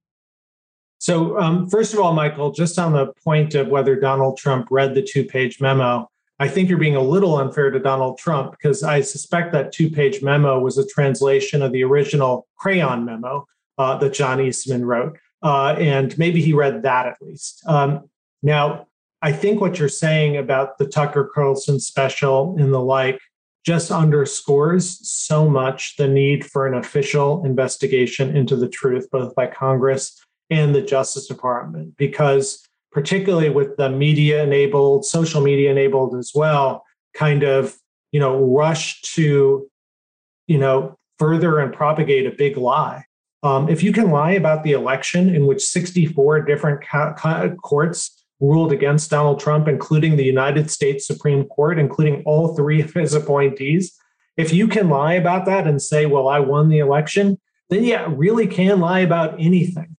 So, um, first of all, Michael, just on the point of whether Donald Trump read the two page memo, I think you're being a little unfair to Donald Trump because I suspect that two page memo was a translation of the original crayon memo uh, that John Eastman wrote. Uh, and maybe he read that at least. Um, now, I think what you're saying about the Tucker Carlson special and the like just underscores so much the need for an official investigation into the truth, both by Congress and the Justice Department, because particularly with the media enabled, social media enabled as well, kind of, you know, rush to, you know, further and propagate a big lie. Um, if you can lie about the election in which 64 different co- co- courts ruled against Donald Trump, including the United States Supreme Court, including all three of his appointees, if you can lie about that and say, well, I won the election, then yeah, really can lie about anything.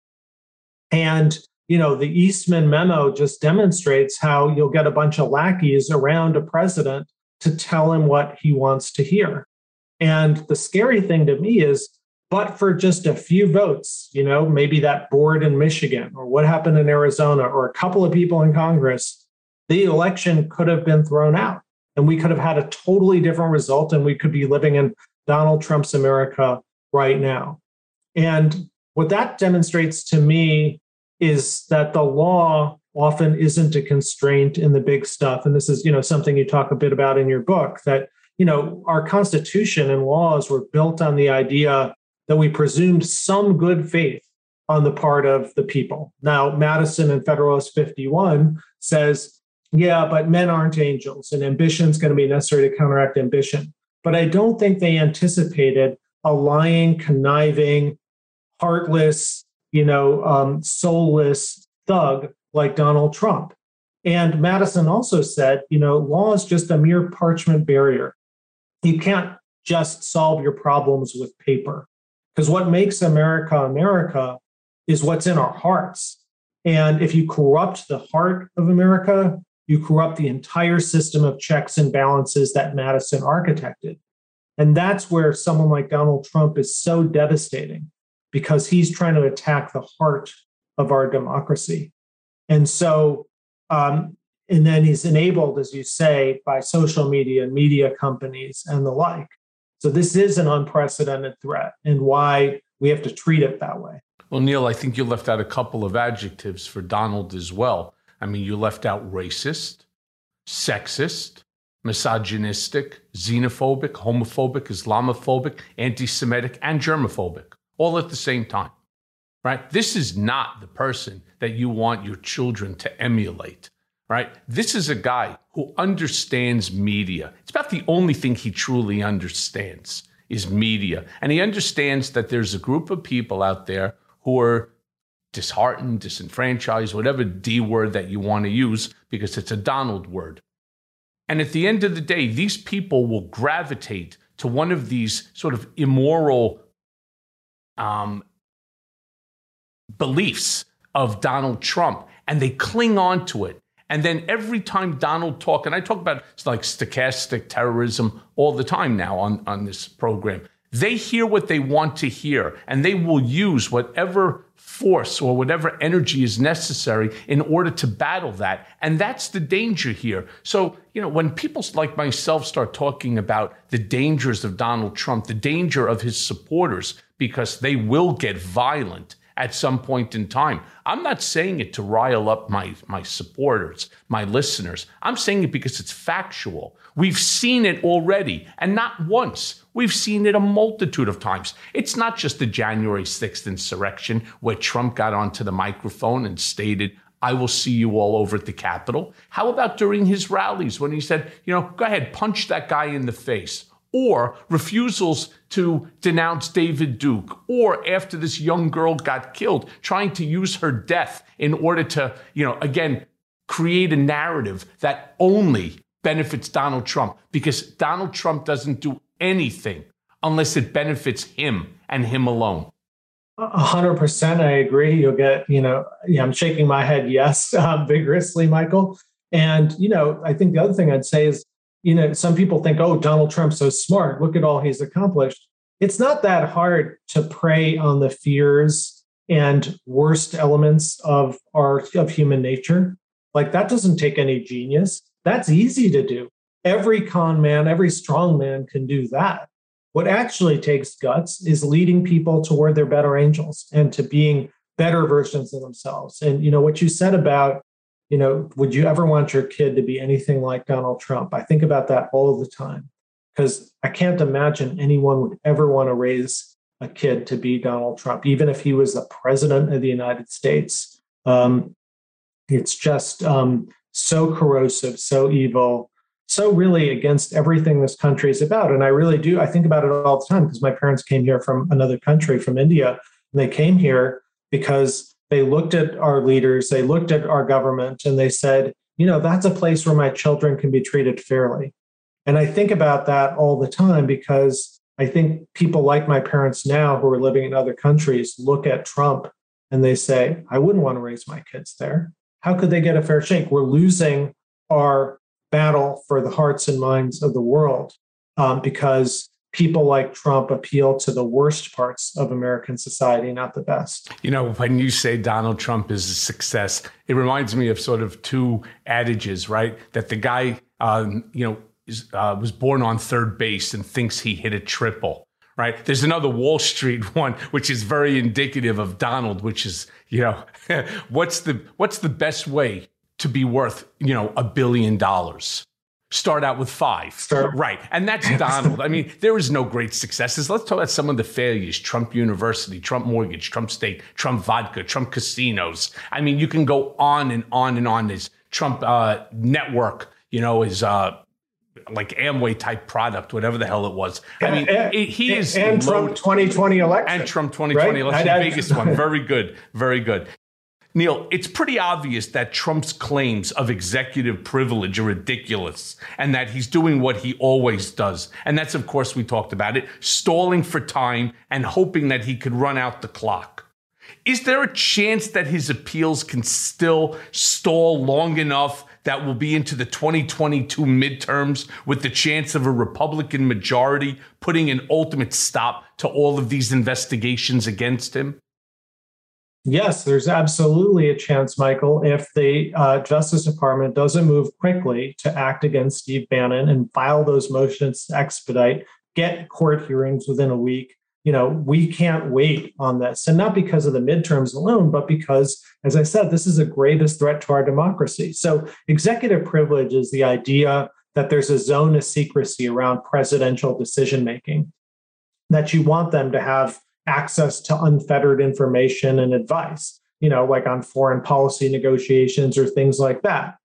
And you know, the Eastman memo just demonstrates how you'll get a bunch of lackeys around a president to tell him what he wants to hear. And the scary thing to me is, but for just a few votes, you know, maybe that board in Michigan or what happened in Arizona or a couple of people in Congress, the election could have been thrown out and we could have had a totally different result and we could be living in Donald Trump's America right now. And what that demonstrates to me is that the law often isn't a constraint in the big stuff. And this is you know something you talk a bit about in your book that you know our constitution and laws were built on the idea that we presumed some good faith on the part of the people. Now madison and federalist 51 says yeah but men aren't angels and ambition is going to be necessary to counteract ambition. But i don't think they anticipated a lying conniving heartless you know, um, soulless thug like Donald Trump. And Madison also said, you know, law is just a mere parchment barrier. You can't just solve your problems with paper. Because what makes America America is what's in our hearts. And if you corrupt the heart of America, you corrupt the entire system of checks and balances that Madison architected. And that's where someone like Donald Trump is so devastating because he's trying to attack the heart of our democracy. And so, um, and then he's enabled, as you say, by social media and media companies and the like. So this is an unprecedented threat and why we have to treat it that way. Well, Neal, I think you left out a couple of adjectives for Donald as well. I mean, you left out racist, sexist, misogynistic, xenophobic, homophobic, Islamophobic, anti Semitic, and germophobic all at the same time, right? This is not the person that you want your children to emulate, right? This is a guy who understands media. It's about the only thing he truly understands is media. And he understands that there's a group of people out there who are disheartened, disenfranchised, whatever D word that you want to use, because it's a Donald word. And at the end of the day, these people will gravitate to one of these sort of immoral um, beliefs of Donald Trump, and they cling on to it. And then every time Donald talk, and I talk about it's like stochastic terrorism all the time now on, on this program, they hear what they want to hear, and they will use whatever force or whatever energy is necessary in order to battle that. And that's the danger here. So, you know, when people like myself start talking about the dangers of Donald Trump, the danger of his supporters, because they will get violent at some point in time. I'm not saying it to rile up my, my supporters, my listeners. I'm saying it because it's factual. We've seen it already, and not once. We've seen it a multitude of times. It's not just the January 6th insurrection where Trump got onto the microphone and stated, I will see you all over at the Capitol. How about during his rallies when he said, you know, go ahead, punch that guy in the face? Or refusals to denounce David Duke, or after this young girl got killed, trying to use her death in order to, you know, again, create a narrative that only benefits Donald Trump because Donald Trump doesn't do anything unless it benefits him and him alone. A hundred percent, I agree. You'll get, you know, I'm shaking my head yes <laughs> uh, vigorously, Michael. And you know, I think the other thing I'd say is, you know, some people think, oh, Donald Trump's so smart. Look at all he's accomplished. It's not that hard to prey on the fears and worst elements of our of human nature. Like that doesn't take any genius. That's easy to do. Every con man, every strong man can do that. What actually takes guts is leading people toward their better angels and to being better versions of themselves. And you know what you said about, you know, would you ever want your kid to be anything like Donald Trump? I think about that all the time because I can't imagine anyone would ever want to raise a kid to be Donald Trump, even if he was the president of the United States. Um, it's just um, so corrosive, so evil, so really against everything this country is about. And I really do, I think about it all the time because my parents came here from another country, from India, and they came here because they looked at our leaders, they looked at our government, and they said, you know, that's a place where my children can be treated fairly. And I think about that all the time because I think people like my parents now who are living in other countries look at Trump and they say, I wouldn't want to raise my kids there how could they get a fair shake? We're losing our battle for the hearts and minds of the world um, because people like Trump appeal to the worst parts of American society, not the best. You know, when you say Donald Trump is a success, it reminds me of sort of two adages, right? That the guy, um, you know, is, uh, was born on third base and thinks he hit a triple right? There's another Wall Street <laughs> one, which is very indicative of Donald, which is, you know, <laughs> what's the what's the best way to be worth, you know, a billion dollars? Start out with five. Start. Right. And that's <laughs> Donald. I mean, there is no great successes. Let's talk about some of the failures Trump University, Trump Mortgage, Trump State, Trump Vodka, Trump Casinos. I mean, you can go on and on and on. This Trump uh, Network, you know, is uh, like Amway type product, whatever the hell it was. I mean, and, it, he is and Trump 2020 election and Trump 2020 right? election, the biggest one. Very good, very good. Neal, it's pretty obvious that Trump's claims of executive privilege are ridiculous and that he's doing what he always does. And that's, of course, we talked about it, stalling for time and hoping that he could run out the clock. Is there a chance that his appeals can still stall long enough that will be into the 2022 midterms with the chance of a Republican majority putting an ultimate stop to all of these investigations against him? Yes, there's absolutely a chance, Michael, if the uh, Justice Department doesn't move quickly to act against Steve Bannon and file those motions to expedite, get court hearings within a week, you know, we can't wait on this. And not because of the midterms alone, but because, as I said, this is the greatest threat to our democracy. So, executive privilege is the idea that there's a zone of secrecy around presidential decision making, that you want them to have access to unfettered information and advice, you know, like on foreign policy negotiations or things like that.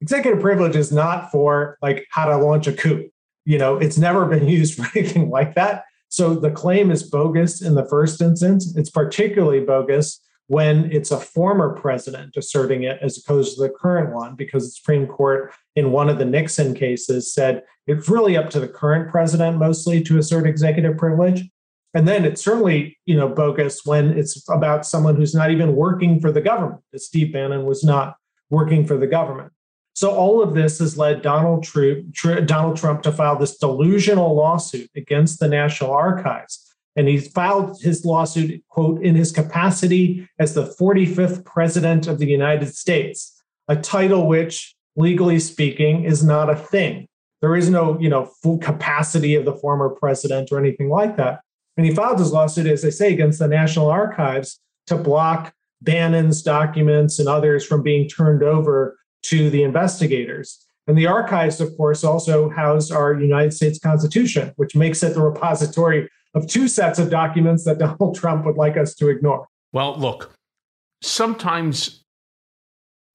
Executive privilege is not for like how to launch a coup. You know, it's never been <laughs> used for anything like that. So the claim is bogus in the first instance. It's particularly bogus when it's a former president asserting it as opposed to the current one, because the Supreme Court in one of the Nixon cases said it's really up to the current president mostly to assert executive privilege. And then it's certainly, you know, bogus when it's about someone who's not even working for the government. Steve Bannon was not working for the government. So all of this has led Donald Trump, Donald Trump to file this delusional lawsuit against the National Archives. And he filed his lawsuit, quote, in his capacity as the 45th president of the United States, a title which, legally speaking, is not a thing. There is no, you know, full capacity of the former president or anything like that. And he filed his lawsuit, as I say, against the National Archives to block Bannon's documents and others from being turned over to the investigators. And the archives, of course, also house our United States Constitution, which makes it the repository of two sets of documents that <laughs> Donald Trump would like us to ignore. Well, look, sometimes <laughs>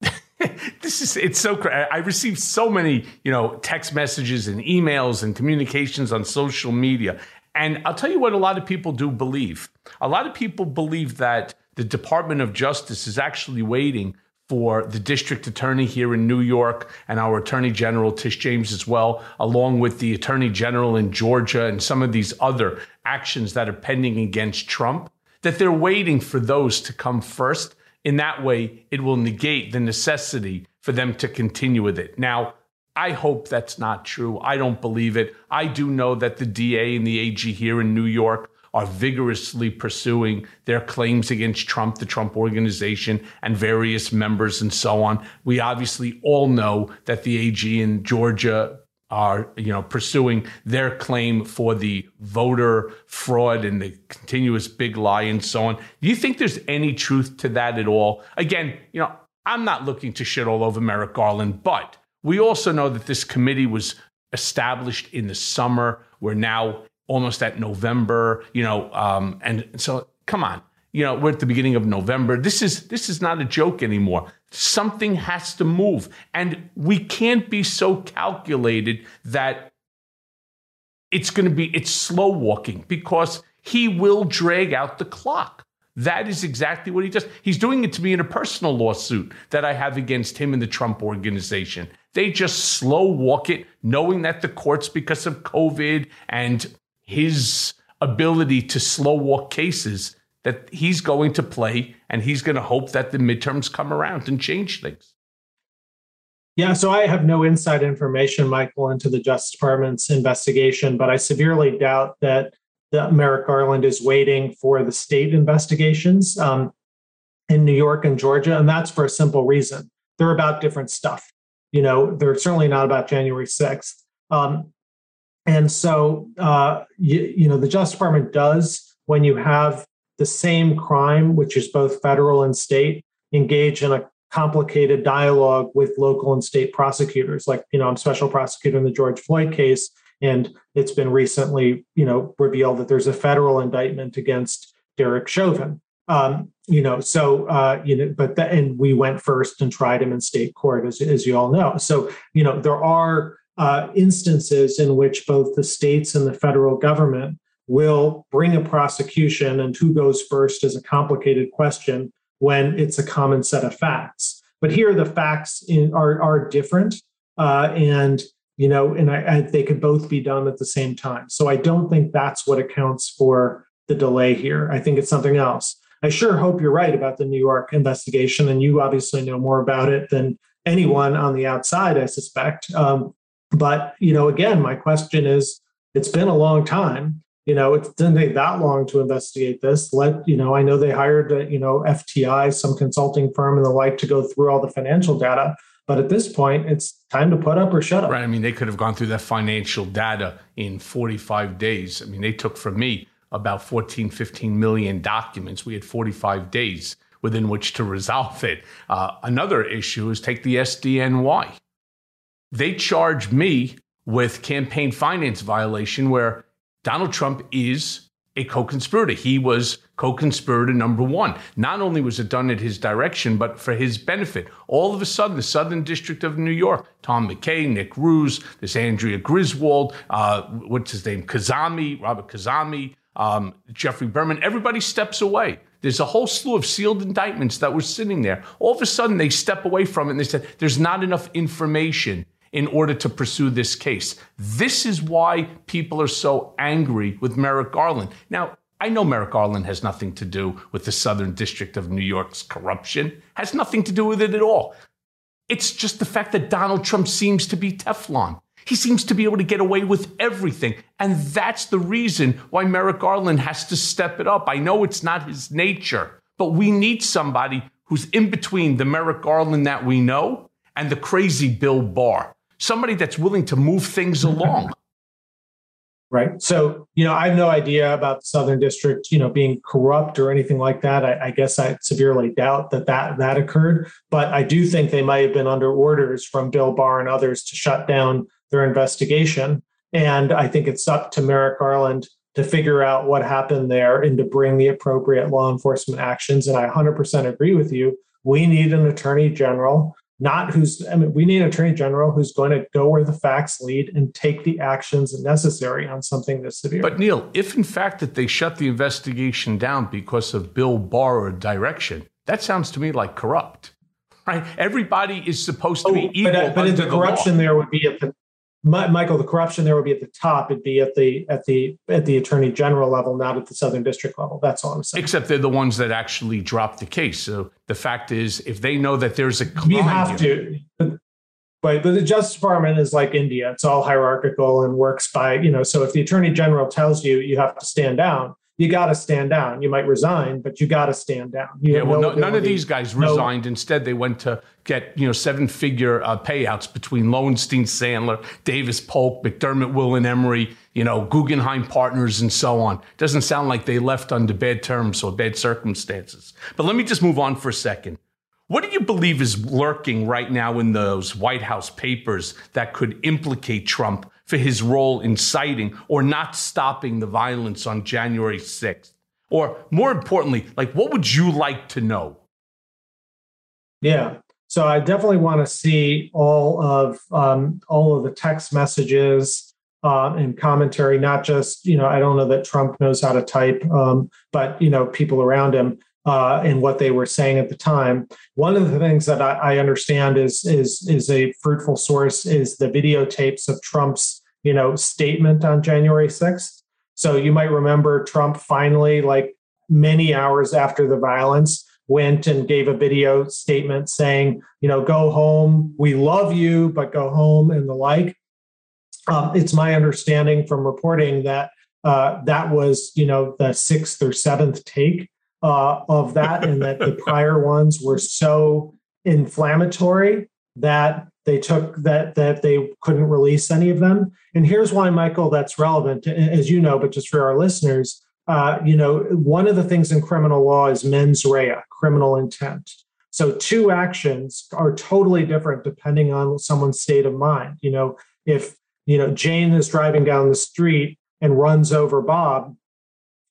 this is it's so I receive so many, you know, text messages and emails and communications on social media and I'll tell you what a lot of people do believe. A lot of people believe that the Department of Justice is actually waiting for the district attorney here in New York and our attorney general, Tish James, as well, along with the attorney general in Georgia and some of these other actions that are pending against Trump, that they're waiting for those to come first. In that way, it will negate the necessity for them to continue with it. Now, I hope that's not true. I don't believe it. I do know that the DA and the AG here in New York are vigorously pursuing their claims against Trump, the Trump organization, and various members and so on. We obviously all know that the AG in Georgia are you know pursuing their claim for the voter fraud and the continuous big lie and so on. Do you think there's any truth to that at all? Again, you know, I'm not looking to shit all over Merrick Garland, but we also know that this committee was established in the summer. We're now almost at November, you know, um, and so come on, you know, we're at the beginning of November. This is this is not a joke anymore. Something has to move, and we can't be so calculated that it's going to be it's slow walking because he will drag out the clock. That is exactly what he does. He's doing it to me in a personal lawsuit that I have against him and the Trump organization. They just slow walk it, knowing that the courts, because of COVID and his ability to slow walk cases, that he's going to play and he's going to hope that the midterms come around and change things. Yeah, so I have no inside information, Michael, into the Justice Department's investigation, but I severely doubt that that Merrick Garland is waiting for the state investigations um, in New York and Georgia, and that's for a simple reason: they're about different stuff you know, they're certainly not about January 6th. Um, and so, uh, you, you know, the Justice Department does, when you have the same crime, which is both federal and state, engage in a complicated dialogue with local and state prosecutors. Like, you know, I'm special prosecutor in the George Floyd case, and it's been recently, you know, revealed that there's a federal indictment against Derek Chauvin. Um, you know, so uh, you know, but the, and we went first and tried him in state court, as as you all know. So you know, there are uh, instances in which both the states and the federal government will bring a prosecution, and who goes first is a complicated question when it's a common set of facts. But here, the facts in, are are different, uh, and you know, and I, I, they could both be done at the same time. So I don't think that's what accounts for the delay here. I think it's something else. I sure hope you're right about the New York investigation, and you obviously know more about it than anyone on the outside, I suspect. Um, but you know, again, my question is: It's been a long time. You know, it didn't take that long to investigate this. Let you know, I know they hired uh, you know FTI, some consulting firm and the like, to go through all the financial data. But at this point, it's time to put up or shut up. Right. I mean, they could have gone through that financial data in 45 days. I mean, they took from me about 14, 15 million documents. We had 45 days within which to resolve it. Uh, another issue is take the SDNY. They charge me with campaign finance violation where Donald Trump is a co-conspirator. He was co-conspirator number one. Not only was it done at his direction, but for his benefit. All of a sudden, the Southern District of New York, Tom McKay, Nick Roos, this Andrea Griswold, uh, what's his name, Khuzami, Robert Khuzami, um, Geoffrey Berman, everybody steps away. There's a whole slew of sealed indictments that were sitting there. All of a sudden, they step away from it and they said, there's not enough information in order to pursue this case. This is why people are so angry with Merrick Garland. Now, I know Merrick Garland has nothing to do with the Southern District of New York's corruption, has nothing to do with it at all. It's just the fact that Donald Trump seems to be Teflon. He seems to be able to get away with everything. And that's the reason why Merrick Garland has to step it up. I know it's not his nature, but we need somebody who's in between the Merrick Garland that we know and the crazy Bill Barr. Somebody that's willing to move things along. Right. So, you know, I have no idea about the Southern District, you know, being corrupt or anything like that. I, I, guess I severely doubt that, that that occurred. But I do think they might have been under orders from Bill Barr and others to shut down their investigation. And I think it's up to Merrick Garland to figure out what happened there and to bring the appropriate law enforcement actions. And I 100% agree with you. We need an attorney general, not who's, I mean, we need an attorney general who's going to go where the facts lead and take the actions necessary on something this severe. But Neal, if in fact that they shut the investigation down because of Bill Barr or direction, that sounds to me like corrupt. Right? Everybody is supposed to oh, be equal. But, uh, but the corruption there would be at the Michael, the corruption there would be at the top. It'd be at the at the at the attorney general level, not at the southern district level. That's all I'm saying. Except they're the ones that actually drop the case. So the fact is, if they know that there's a you have to. But, but the Justice Department is like India; it's all hierarchical and works by you know. So if the attorney general tells you you have to stand down, you got to stand down. You might resign, but you got to stand down. You yeah, well, no, none of these guys resigned. No. Instead, they went to get you know seven figure uh, payouts between Lowenstein, Sandler, Davis Polk, McDermott, Will and Emery, you know Guggenheim Partners, and so on. Doesn't sound like they left under bad terms or bad circumstances. But let me just move on for a second. What do you believe is lurking right now in those White House papers that could implicate Trump for his role in inciting or not stopping the violence on January 6th? Or more importantly, like what would you like to know? Yeah. So I definitely want to see all of um, all of the text messages uh, and commentary. Not just you know I don't know that Trump knows how to type, um, but you know people around him uh, and what they were saying at the time. One of the things that I, I, understand is is is a fruitful source is the videotapes of Trump's you know statement on January sixth. So you might remember Trump finally, like many hours after the violence, went and gave a video statement saying, you know, go home. We love you, but go home and the like. Um, it's my understanding from reporting that uh, that was, you know, the sixth or seventh take uh, of that, and that the <laughs> prior ones were so inflammatory that they took that that they couldn't release any of them. And here's why, Michael, that's relevant, as you know, but just for our listeners, uh, you know, one of the things in criminal law is mens rea, criminal intent. So two actions are totally different depending on someone's state of mind. You know, if you know Jane is driving down the street and runs over Bob,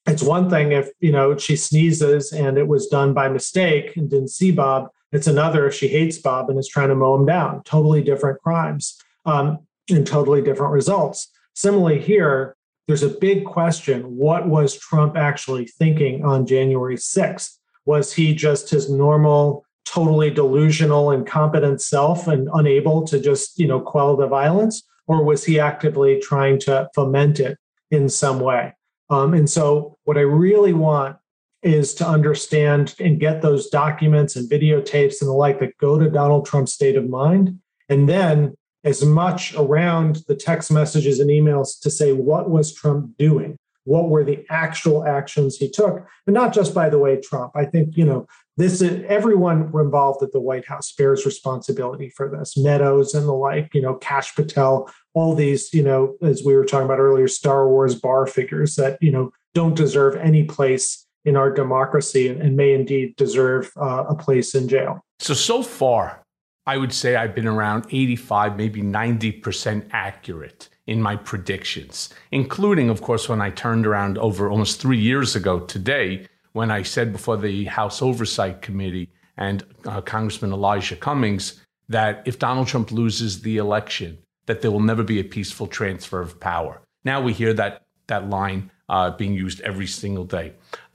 it's one thing if you know she sneezes and it was done by mistake and didn't see bob it's another if she hates bob and is trying to mow him down. Totally different crimes um, and totally different results. Similarly here there's a big question what was trump actually thinking on january 6th was he just his normal totally delusional incompetent self and unable to just you know quell the violence? Or was he actively trying to foment it in some way? Um, and so, what I really want is to understand and get those documents and videotapes and the like that go to Donald Trump's state of mind. And then, as much around the text messages and emails to say, what was Trump doing? What were the actual actions he took? And not just, by the way, Trump. I think, you know, this is everyone involved at the White House bears responsibility for this. Meadows and the like, you know, Kash Patel, all these, you know, as we were talking about earlier, Star Wars bar figures that, you know, don't deserve any place in our democracy and, may indeed deserve uh, a place in jail. So, so far, I would say I've been around 85, maybe 90% accurate in my predictions, including, of course, when I turned around over almost three years ago today when I said before the House Oversight Committee and uh, Congressman Elijah Cummings that if Donald Trump loses the election, that there will never be a peaceful transfer of power. Now we hear that that line uh, being used every single day.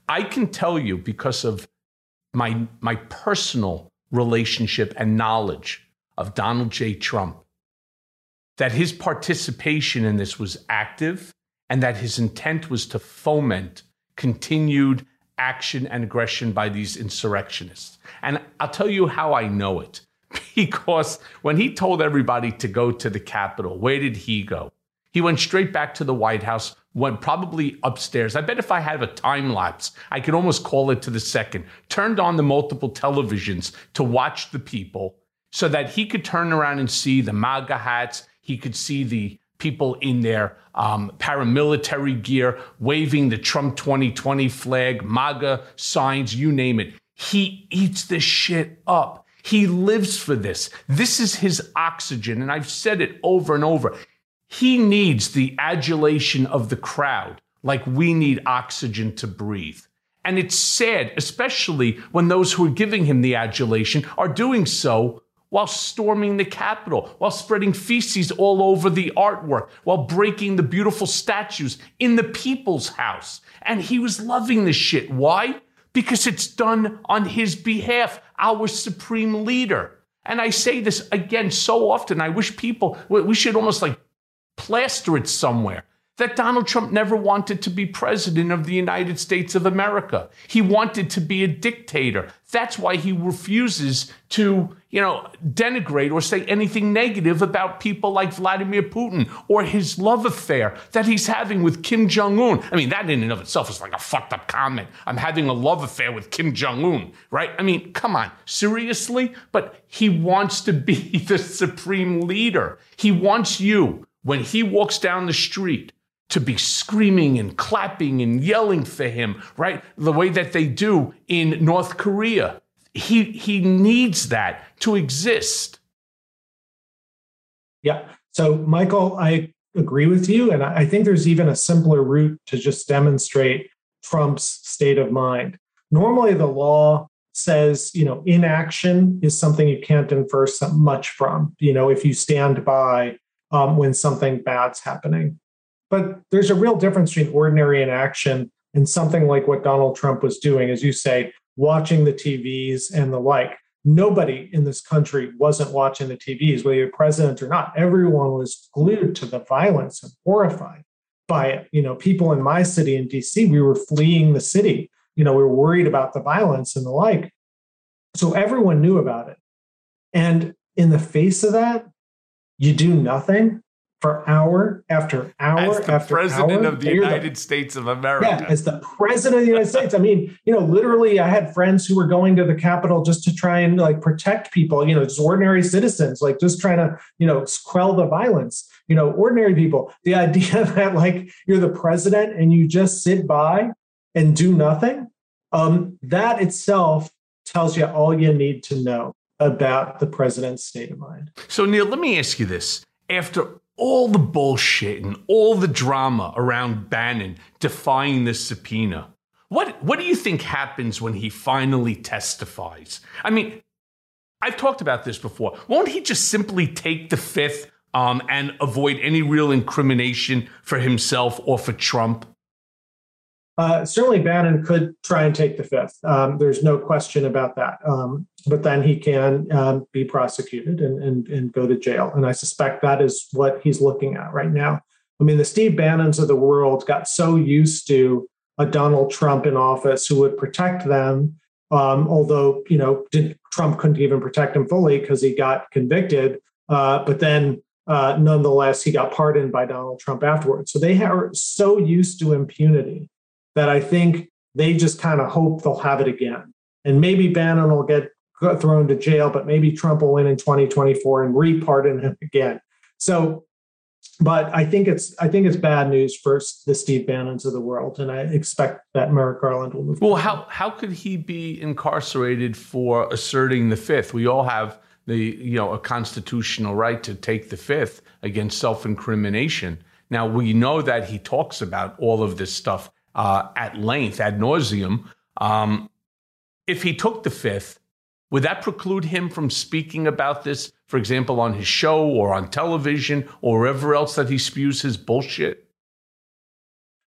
I can tell you because of my my personal relationship and knowledge of Donald J. Trump that his participation in this was active and that his intent was to foment continued action and aggression by these insurrectionists. And I'll tell you how I know it. <laughs> Because when he told everybody to go to the Capitol, where did he go? He went straight back to the White House, went probably upstairs. I bet if I had a time lapse, I could almost call it to the second. Turned on the multiple televisions to watch the people so that he could turn around and see the MAGA hats. He could see the people in their um, paramilitary gear waving the Trump 2020 flag, MAGA signs, you name it. He eats this shit up. He lives for this. This is his oxygen. And I've said it over and over. He needs the adulation of the crowd like we need oxygen to breathe. And it's sad, especially when those who are giving him the adulation are doing so while storming the Capitol, while spreading feces all over the artwork, while breaking the beautiful statues in the people's house. And he was loving this shit. Why? Because it's done on his behalf, our supreme leader. And I say this again so often. I wish people, we should almost like plaster it somewhere that Donald Trump never wanted to be president of the United States of America. He wanted to be a dictator. That's why he refuses to, you know, denigrate or say anything negative about people like Vladimir Putin or his love affair that he's having with Kim Jong Un. I mean, that in and of itself is like a fucked up comment. I'm having a love affair with Kim Jong Un, right? I mean, come on, seriously? But he wants to be <laughs> the supreme leader. He wants you, when he walks down the street, to be screaming and clapping and yelling for him, right? The way that they do in North Korea. He he needs that to exist. Yeah. So Michael, I agree with you. And I think there's even a simpler route to just demonstrate Trump's state of mind. Normally the law says, you know, inaction is something you can't infer much from, you know, if you stand by um, when something bad's happening. But there's a real difference between ordinary inaction and something like what Donald Trump was doing, as you say, watching the TVs and the like. Nobody in this country wasn't watching the TVs, whether you're president or not. Everyone was glued to the violence and horrified by it. You know, people in my city in DC, we were fleeing the city. You know, we were worried about the violence and the like. So everyone knew about it. And in the face of that, you do nothing for hour after hour as the after president hour. of the United the, States of America. Yeah, as the president of the United States. I mean, you know, literally, I had friends who were going to the Capitol just to try and like protect people. You know, just ordinary citizens, like just trying to you know quell the violence. You know, ordinary people. The idea <laughs> that like you're the president and you just sit by and do nothing. Um, that itself tells you all you need to know about the president's state of mind. So, Neal, let me ask you this. After all the bullshit and all the drama around Bannon defying the subpoena. What, what do you think happens when he finally testifies? I mean, I've talked about this before. Won't he just simply take the fifth um, and avoid any real incrimination for himself or for Trump? Uh, certainly, Bannon could try and take the fifth. Um, there's no question about that. Um, but then he can um, be prosecuted and, and, and go to jail. And I suspect that is what he's looking at right now. I mean, the Steve Bannons of the world got so used to a Donald Trump in office who would protect them. Um, although, you know, did, Trump couldn't even protect him fully because he got convicted. Uh, but then uh, nonetheless, he got pardoned by Donald Trump afterwards. So they are so used to impunity that I think they just kind of hope they'll have it again. And maybe Bannon will get thrown to jail, but maybe Trump will win in 2024 and repardon him <laughs> again. So, but I think it's I think it's bad news for the Steve Bannons of the world, and I expect that Merrick Garland will move. Well, how how could he be incarcerated for asserting the fifth? We all have the you know a constitutional right to take the fifth against self-incrimination. Now we know that he talks about all of this stuff uh, at length, ad nauseum. Um, if he took the fifth, would that preclude him from speaking about this, for example, on his show or on television or wherever else that he spews his bullshit?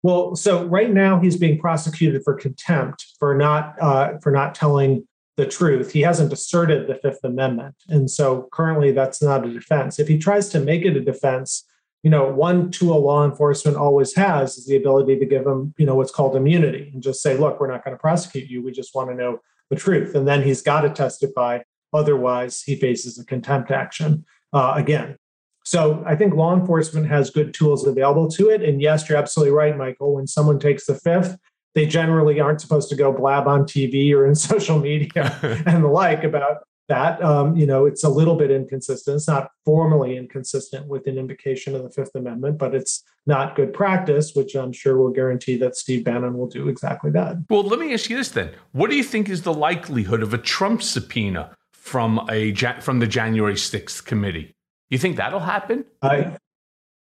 Well, so right now he's being prosecuted for contempt for not uh, for not telling the truth. He hasn't asserted the Fifth Amendment, and so currently that's not a defense. If he tries to make it a defense, you know, one tool law enforcement always has is the ability to give him, you know, what's called immunity and just say, look, we're not going to prosecute you. We just want to know the truth. And then he's got to testify. Otherwise, he faces a contempt action uh, again. So I think law enforcement has good tools available to it. And yes, you're absolutely right, Michael. When someone takes the fifth, they generally aren't supposed to go blab on TV or in <laughs> social media <laughs> and the like about that. Um, you know, it's a little bit inconsistent. It's not formally inconsistent with an invocation of the Fifth Amendment, but it's not good practice, which I'm sure will guarantee that Steve Bannon will do exactly that. Well, let me ask you this then: What do you think is the likelihood of a Trump subpoena from a from the January 6th committee? You think that'll happen? I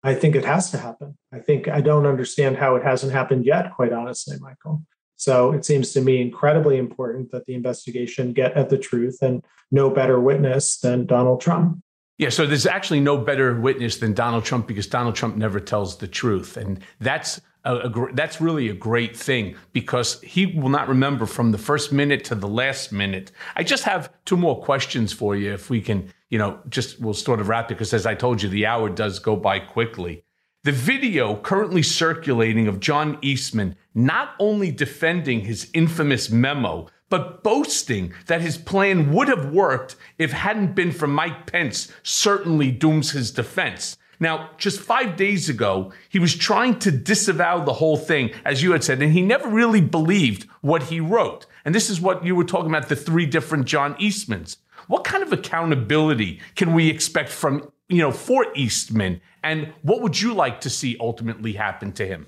I think it has to happen. I think I don't understand how it hasn't happened yet, quite honestly, Michael. So it seems to me incredibly important that the investigation get at the truth and no better witness than Donald Trump. Yeah, so there's actually no better witness than Donald Trump because Donald Trump never tells the truth. And that's a, a, that's really a great thing because he will not remember from the first minute to the last minute. I just have two more questions for you if we can, you know, just we'll sort of wrap it because as I told you, the hour does go by quickly. The video currently circulating of John Eastman not only defending his infamous memo, but boasting that his plan would have worked if hadn't been for Mike Pence certainly dooms his defense. Now, just five days ago, he was trying to disavow the whole thing, as you had said, and he never really believed what he wrote. And this is what you were talking about the three different John Eastmans. What kind of accountability can we expect from, you know, for Eastman? And what would you like to see ultimately happen to him?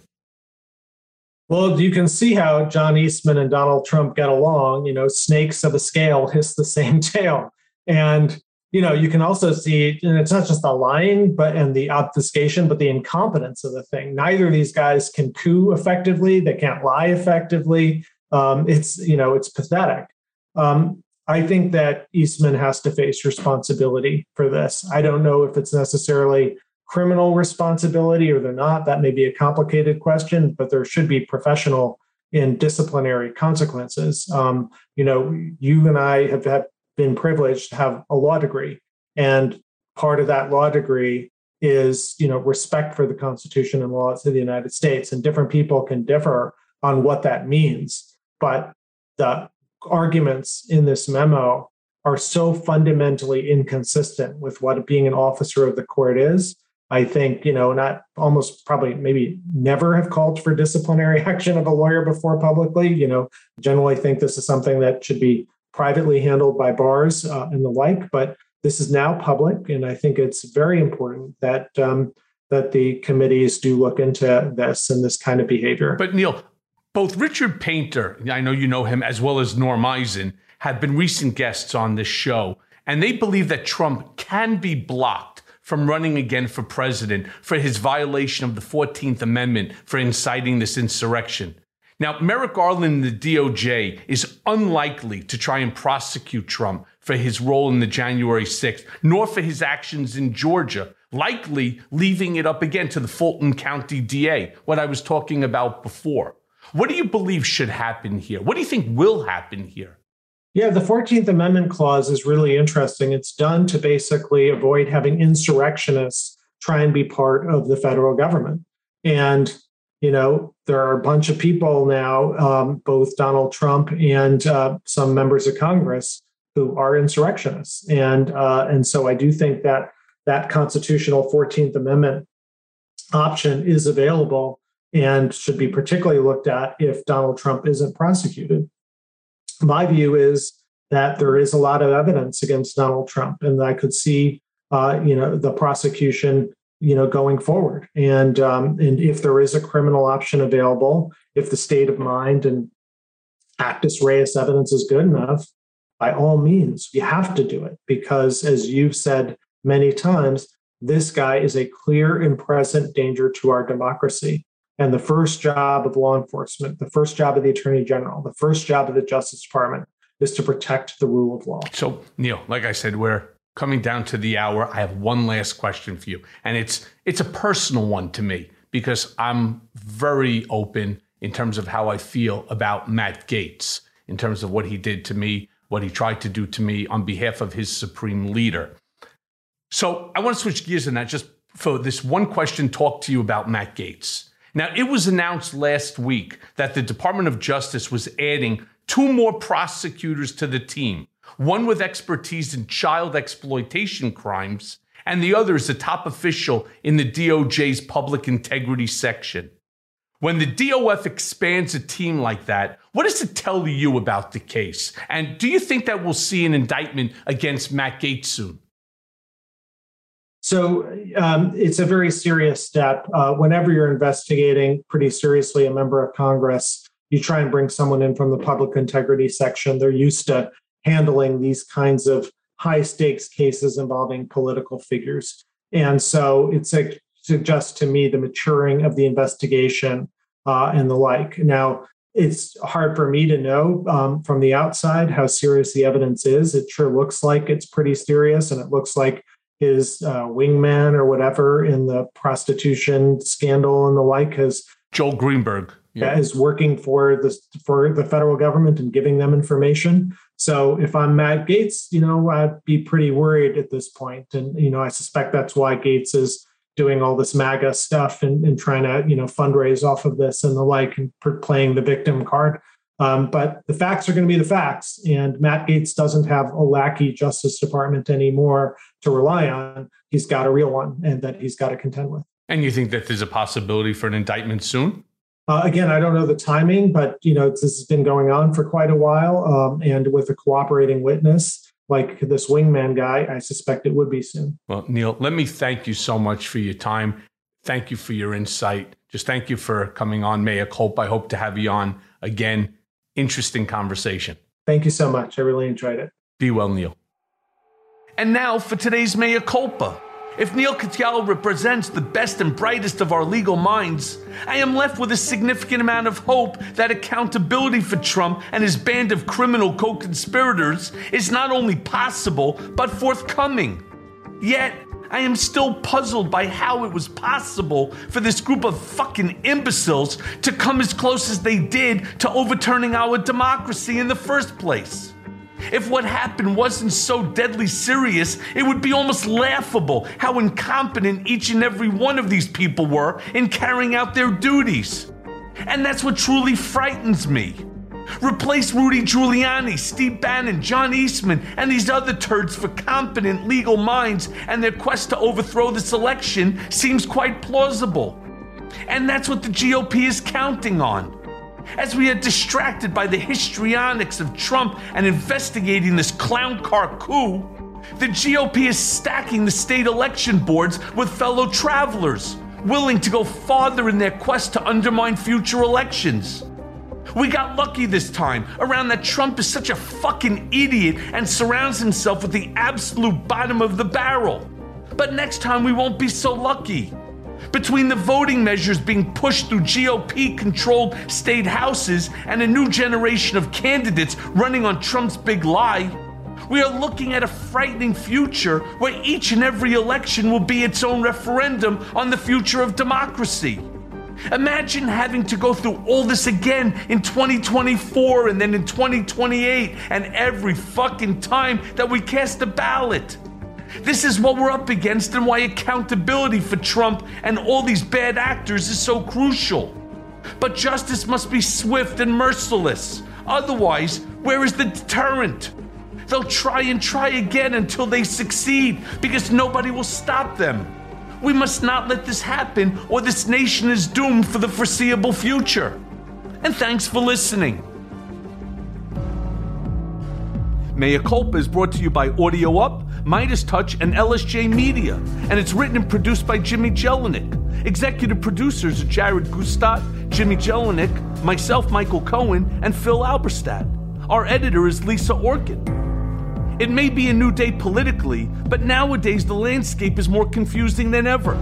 Well, you can see how John Eastman and Donald Trump get along. You know, snakes of a scale <laughs> hiss the same tail. And you know, you can also see, and it's not just the lying, but and the obfuscation, but the incompetence of the thing. Neither of these guys can coup effectively. They can't lie effectively. Um, it's you know, it's pathetic. Um, I think that Eastman has to face responsibility for this. I don't know if it's necessarily criminal responsibility or they're not. That may be a complicated question, but there should be professional and disciplinary consequences. Um, you know, you and I have had been privileged to have a law degree. And part of that law degree is, you know, respect for the Constitution and laws of the United States. And different people can differ on what that means. But the arguments in this memo are so fundamentally inconsistent with what being an officer of the court is. I think, you know, not almost probably maybe never have called for disciplinary <laughs> action of a lawyer before publicly. You know, generally think this is something that should be privately handled by bars uh, and the like, but this is now public, and I think it's very important that um, that the committees do look into this and this kind of behavior. But Neal, both Richard Painter, I know you know him, as well as Norm Eisen, have been recent guests on this show, and they believe that Trump can be blocked from running again for president for his violation of the 14th Amendment for inciting this insurrection. Now, Merrick Garland and the DOJ is unlikely to try and prosecute Trump for his role in the January 6th, nor for his actions in Georgia, likely leaving it up again to the Fulton County DA, what I was talking about before. What do you believe should happen here? What do you think will happen here? Yeah, the 14th Amendment clause is really interesting. It's done to basically avoid having insurrectionists try and be part of the federal government. And you know, there are a bunch of people now, um, both Donald Trump and uh, some members of Congress, who are insurrectionists, and uh, and so I do think that that constitutional Fourteenth Amendment option is available and should be particularly looked at if Donald Trump isn't prosecuted. My view is that there is a lot of evidence against Donald Trump, and I could see, uh, you know, the prosecution you know going forward. And um, and if there is a criminal option available if the state of mind and actus reus evidence is good enough by all means you have to do it. Because as you've said many times this guy is a clear and present danger to our democracy and the first job of law enforcement the first job of the attorney general the first job of the justice department is to protect the rule of law so neal like i said we're coming down to the hour, I have one last question for you, and it's it's a personal one to me because I'm very open in terms of how I feel about Matt Gaetz, in terms of what he did to me, what he tried to do to me on behalf of his supreme leader. So I want to switch gears and I just for this one question talk to you about Matt Gaetz. Now, it was announced last week that the Department of Justice was adding two more prosecutors to the team, one with expertise in child exploitation crimes, and the other is a top official in the DOJ's public integrity section. When the DOJ expands a team like that, what does it tell you about the case? And do you think that we'll see an indictment against Matt Gaetz soon? So um, it's a very serious step. Uh, whenever you're investigating pretty seriously a member of Congress, you try and bring someone in from the public integrity section. They're used to handling these kinds of high stakes cases involving political figures. And so it suggests to me the maturing of the investigation uh, and the like. Now, it's hard for me to know um, from the outside how serious the evidence is. It sure looks like it's pretty serious, and it looks like his uh, wingman or whatever in the prostitution scandal and the like has Joel Greenberg yeah. is working for the for the federal government and giving them information. So if I'm Matt Gaetz, you know, I'd be pretty worried at this point. And you know, I suspect that's why Gaetz is doing all this MAGA stuff and, and trying to you know fundraise off of this and the like and playing the victim card. Um, but the facts are going to be the facts, and Matt Gaetz doesn't have a lackey Justice Department anymore to rely on. He's got a real one, and that he's got to contend with. And you think that there's a possibility for an indictment soon? Uh, again, I don't know the timing, but you know this has been going on for quite a while, um, and with a cooperating witness like this wingman guy, I suspect it would be soon. Well, Neal, let me thank you so much for your time. Thank you for your insight. Just thank you for coming on Mea Culpa. I hope to have you on again interesting conversation. Thank you so much. I really enjoyed it. Be well, Neal. And now for today's Mea Culpa. If Neal Katyal represents the best and brightest of our legal minds, I am left with a significant amount of hope that accountability for Trump and his band of criminal co conspirators is not only possible, but forthcoming. Yet, I am still puzzled by how it was possible for this group of fucking imbeciles to come as close as they did to overturning our democracy in the first place. If what happened wasn't so deadly serious, it would be almost laughable how incompetent each and every one of these people were in carrying out their duties. And that's what truly frightens me. Replace Rudy Giuliani, Steve Bannon, John Eastman, and these other turds for competent legal minds, and their quest to overthrow this election seems quite plausible. And that's what the GOP is counting on. As we are distracted by the histrionics of Trump and investigating this clown car coup, the GOP is stacking the state election boards with fellow travelers, willing to go farther in their quest to undermine future elections. We got lucky this time around that Trump is such a fucking idiot and surrounds himself with the absolute bottom of the barrel. But next time we won't be so lucky. Between the voting measures being pushed through GOP controlled state houses and a new generation of candidates running on Trump's big lie, we are looking at a frightening future where each and every election will be its own referendum on the future of democracy. Imagine having to go through all this again in 2024 and then in 2028 and every fucking time that we cast a ballot. This is what we're up against and why accountability for Trump and all these bad actors is so crucial. But justice must be swift and merciless. Otherwise, where is the deterrent? They'll try and try again until they succeed because nobody will stop them. We must not let this happen, or this nation is doomed for the foreseeable future. And thanks for listening. Mea Culpa is brought to you by Audio Up, Midas Touch, and LSJ Media, and it's written and produced by Jimmy Jelinek. Executive producers are Jared Gustat, Jimmy Jelinek, myself, Michael Cohen, and Phil Alberstadt. Our editor is Lisa Orkin. It may be a new day politically, but nowadays the landscape is more confusing than ever.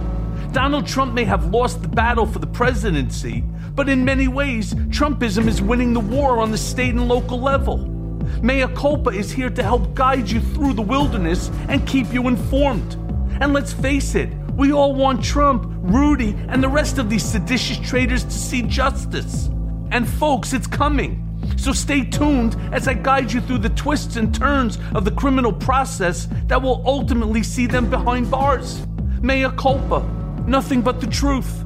Donald Trump may have lost the battle for the presidency, but in many ways, Trumpism is winning the war on the state and local level. Mea Culpa is here to help guide you through the wilderness and keep you informed. And let's face it, We all want Trump, Rudy, and the rest of these seditious traitors to see justice. And folks, it's coming. So stay tuned as I guide you through the twists and turns of the criminal process that will ultimately see them behind bars. Mea culpa, nothing but the truth.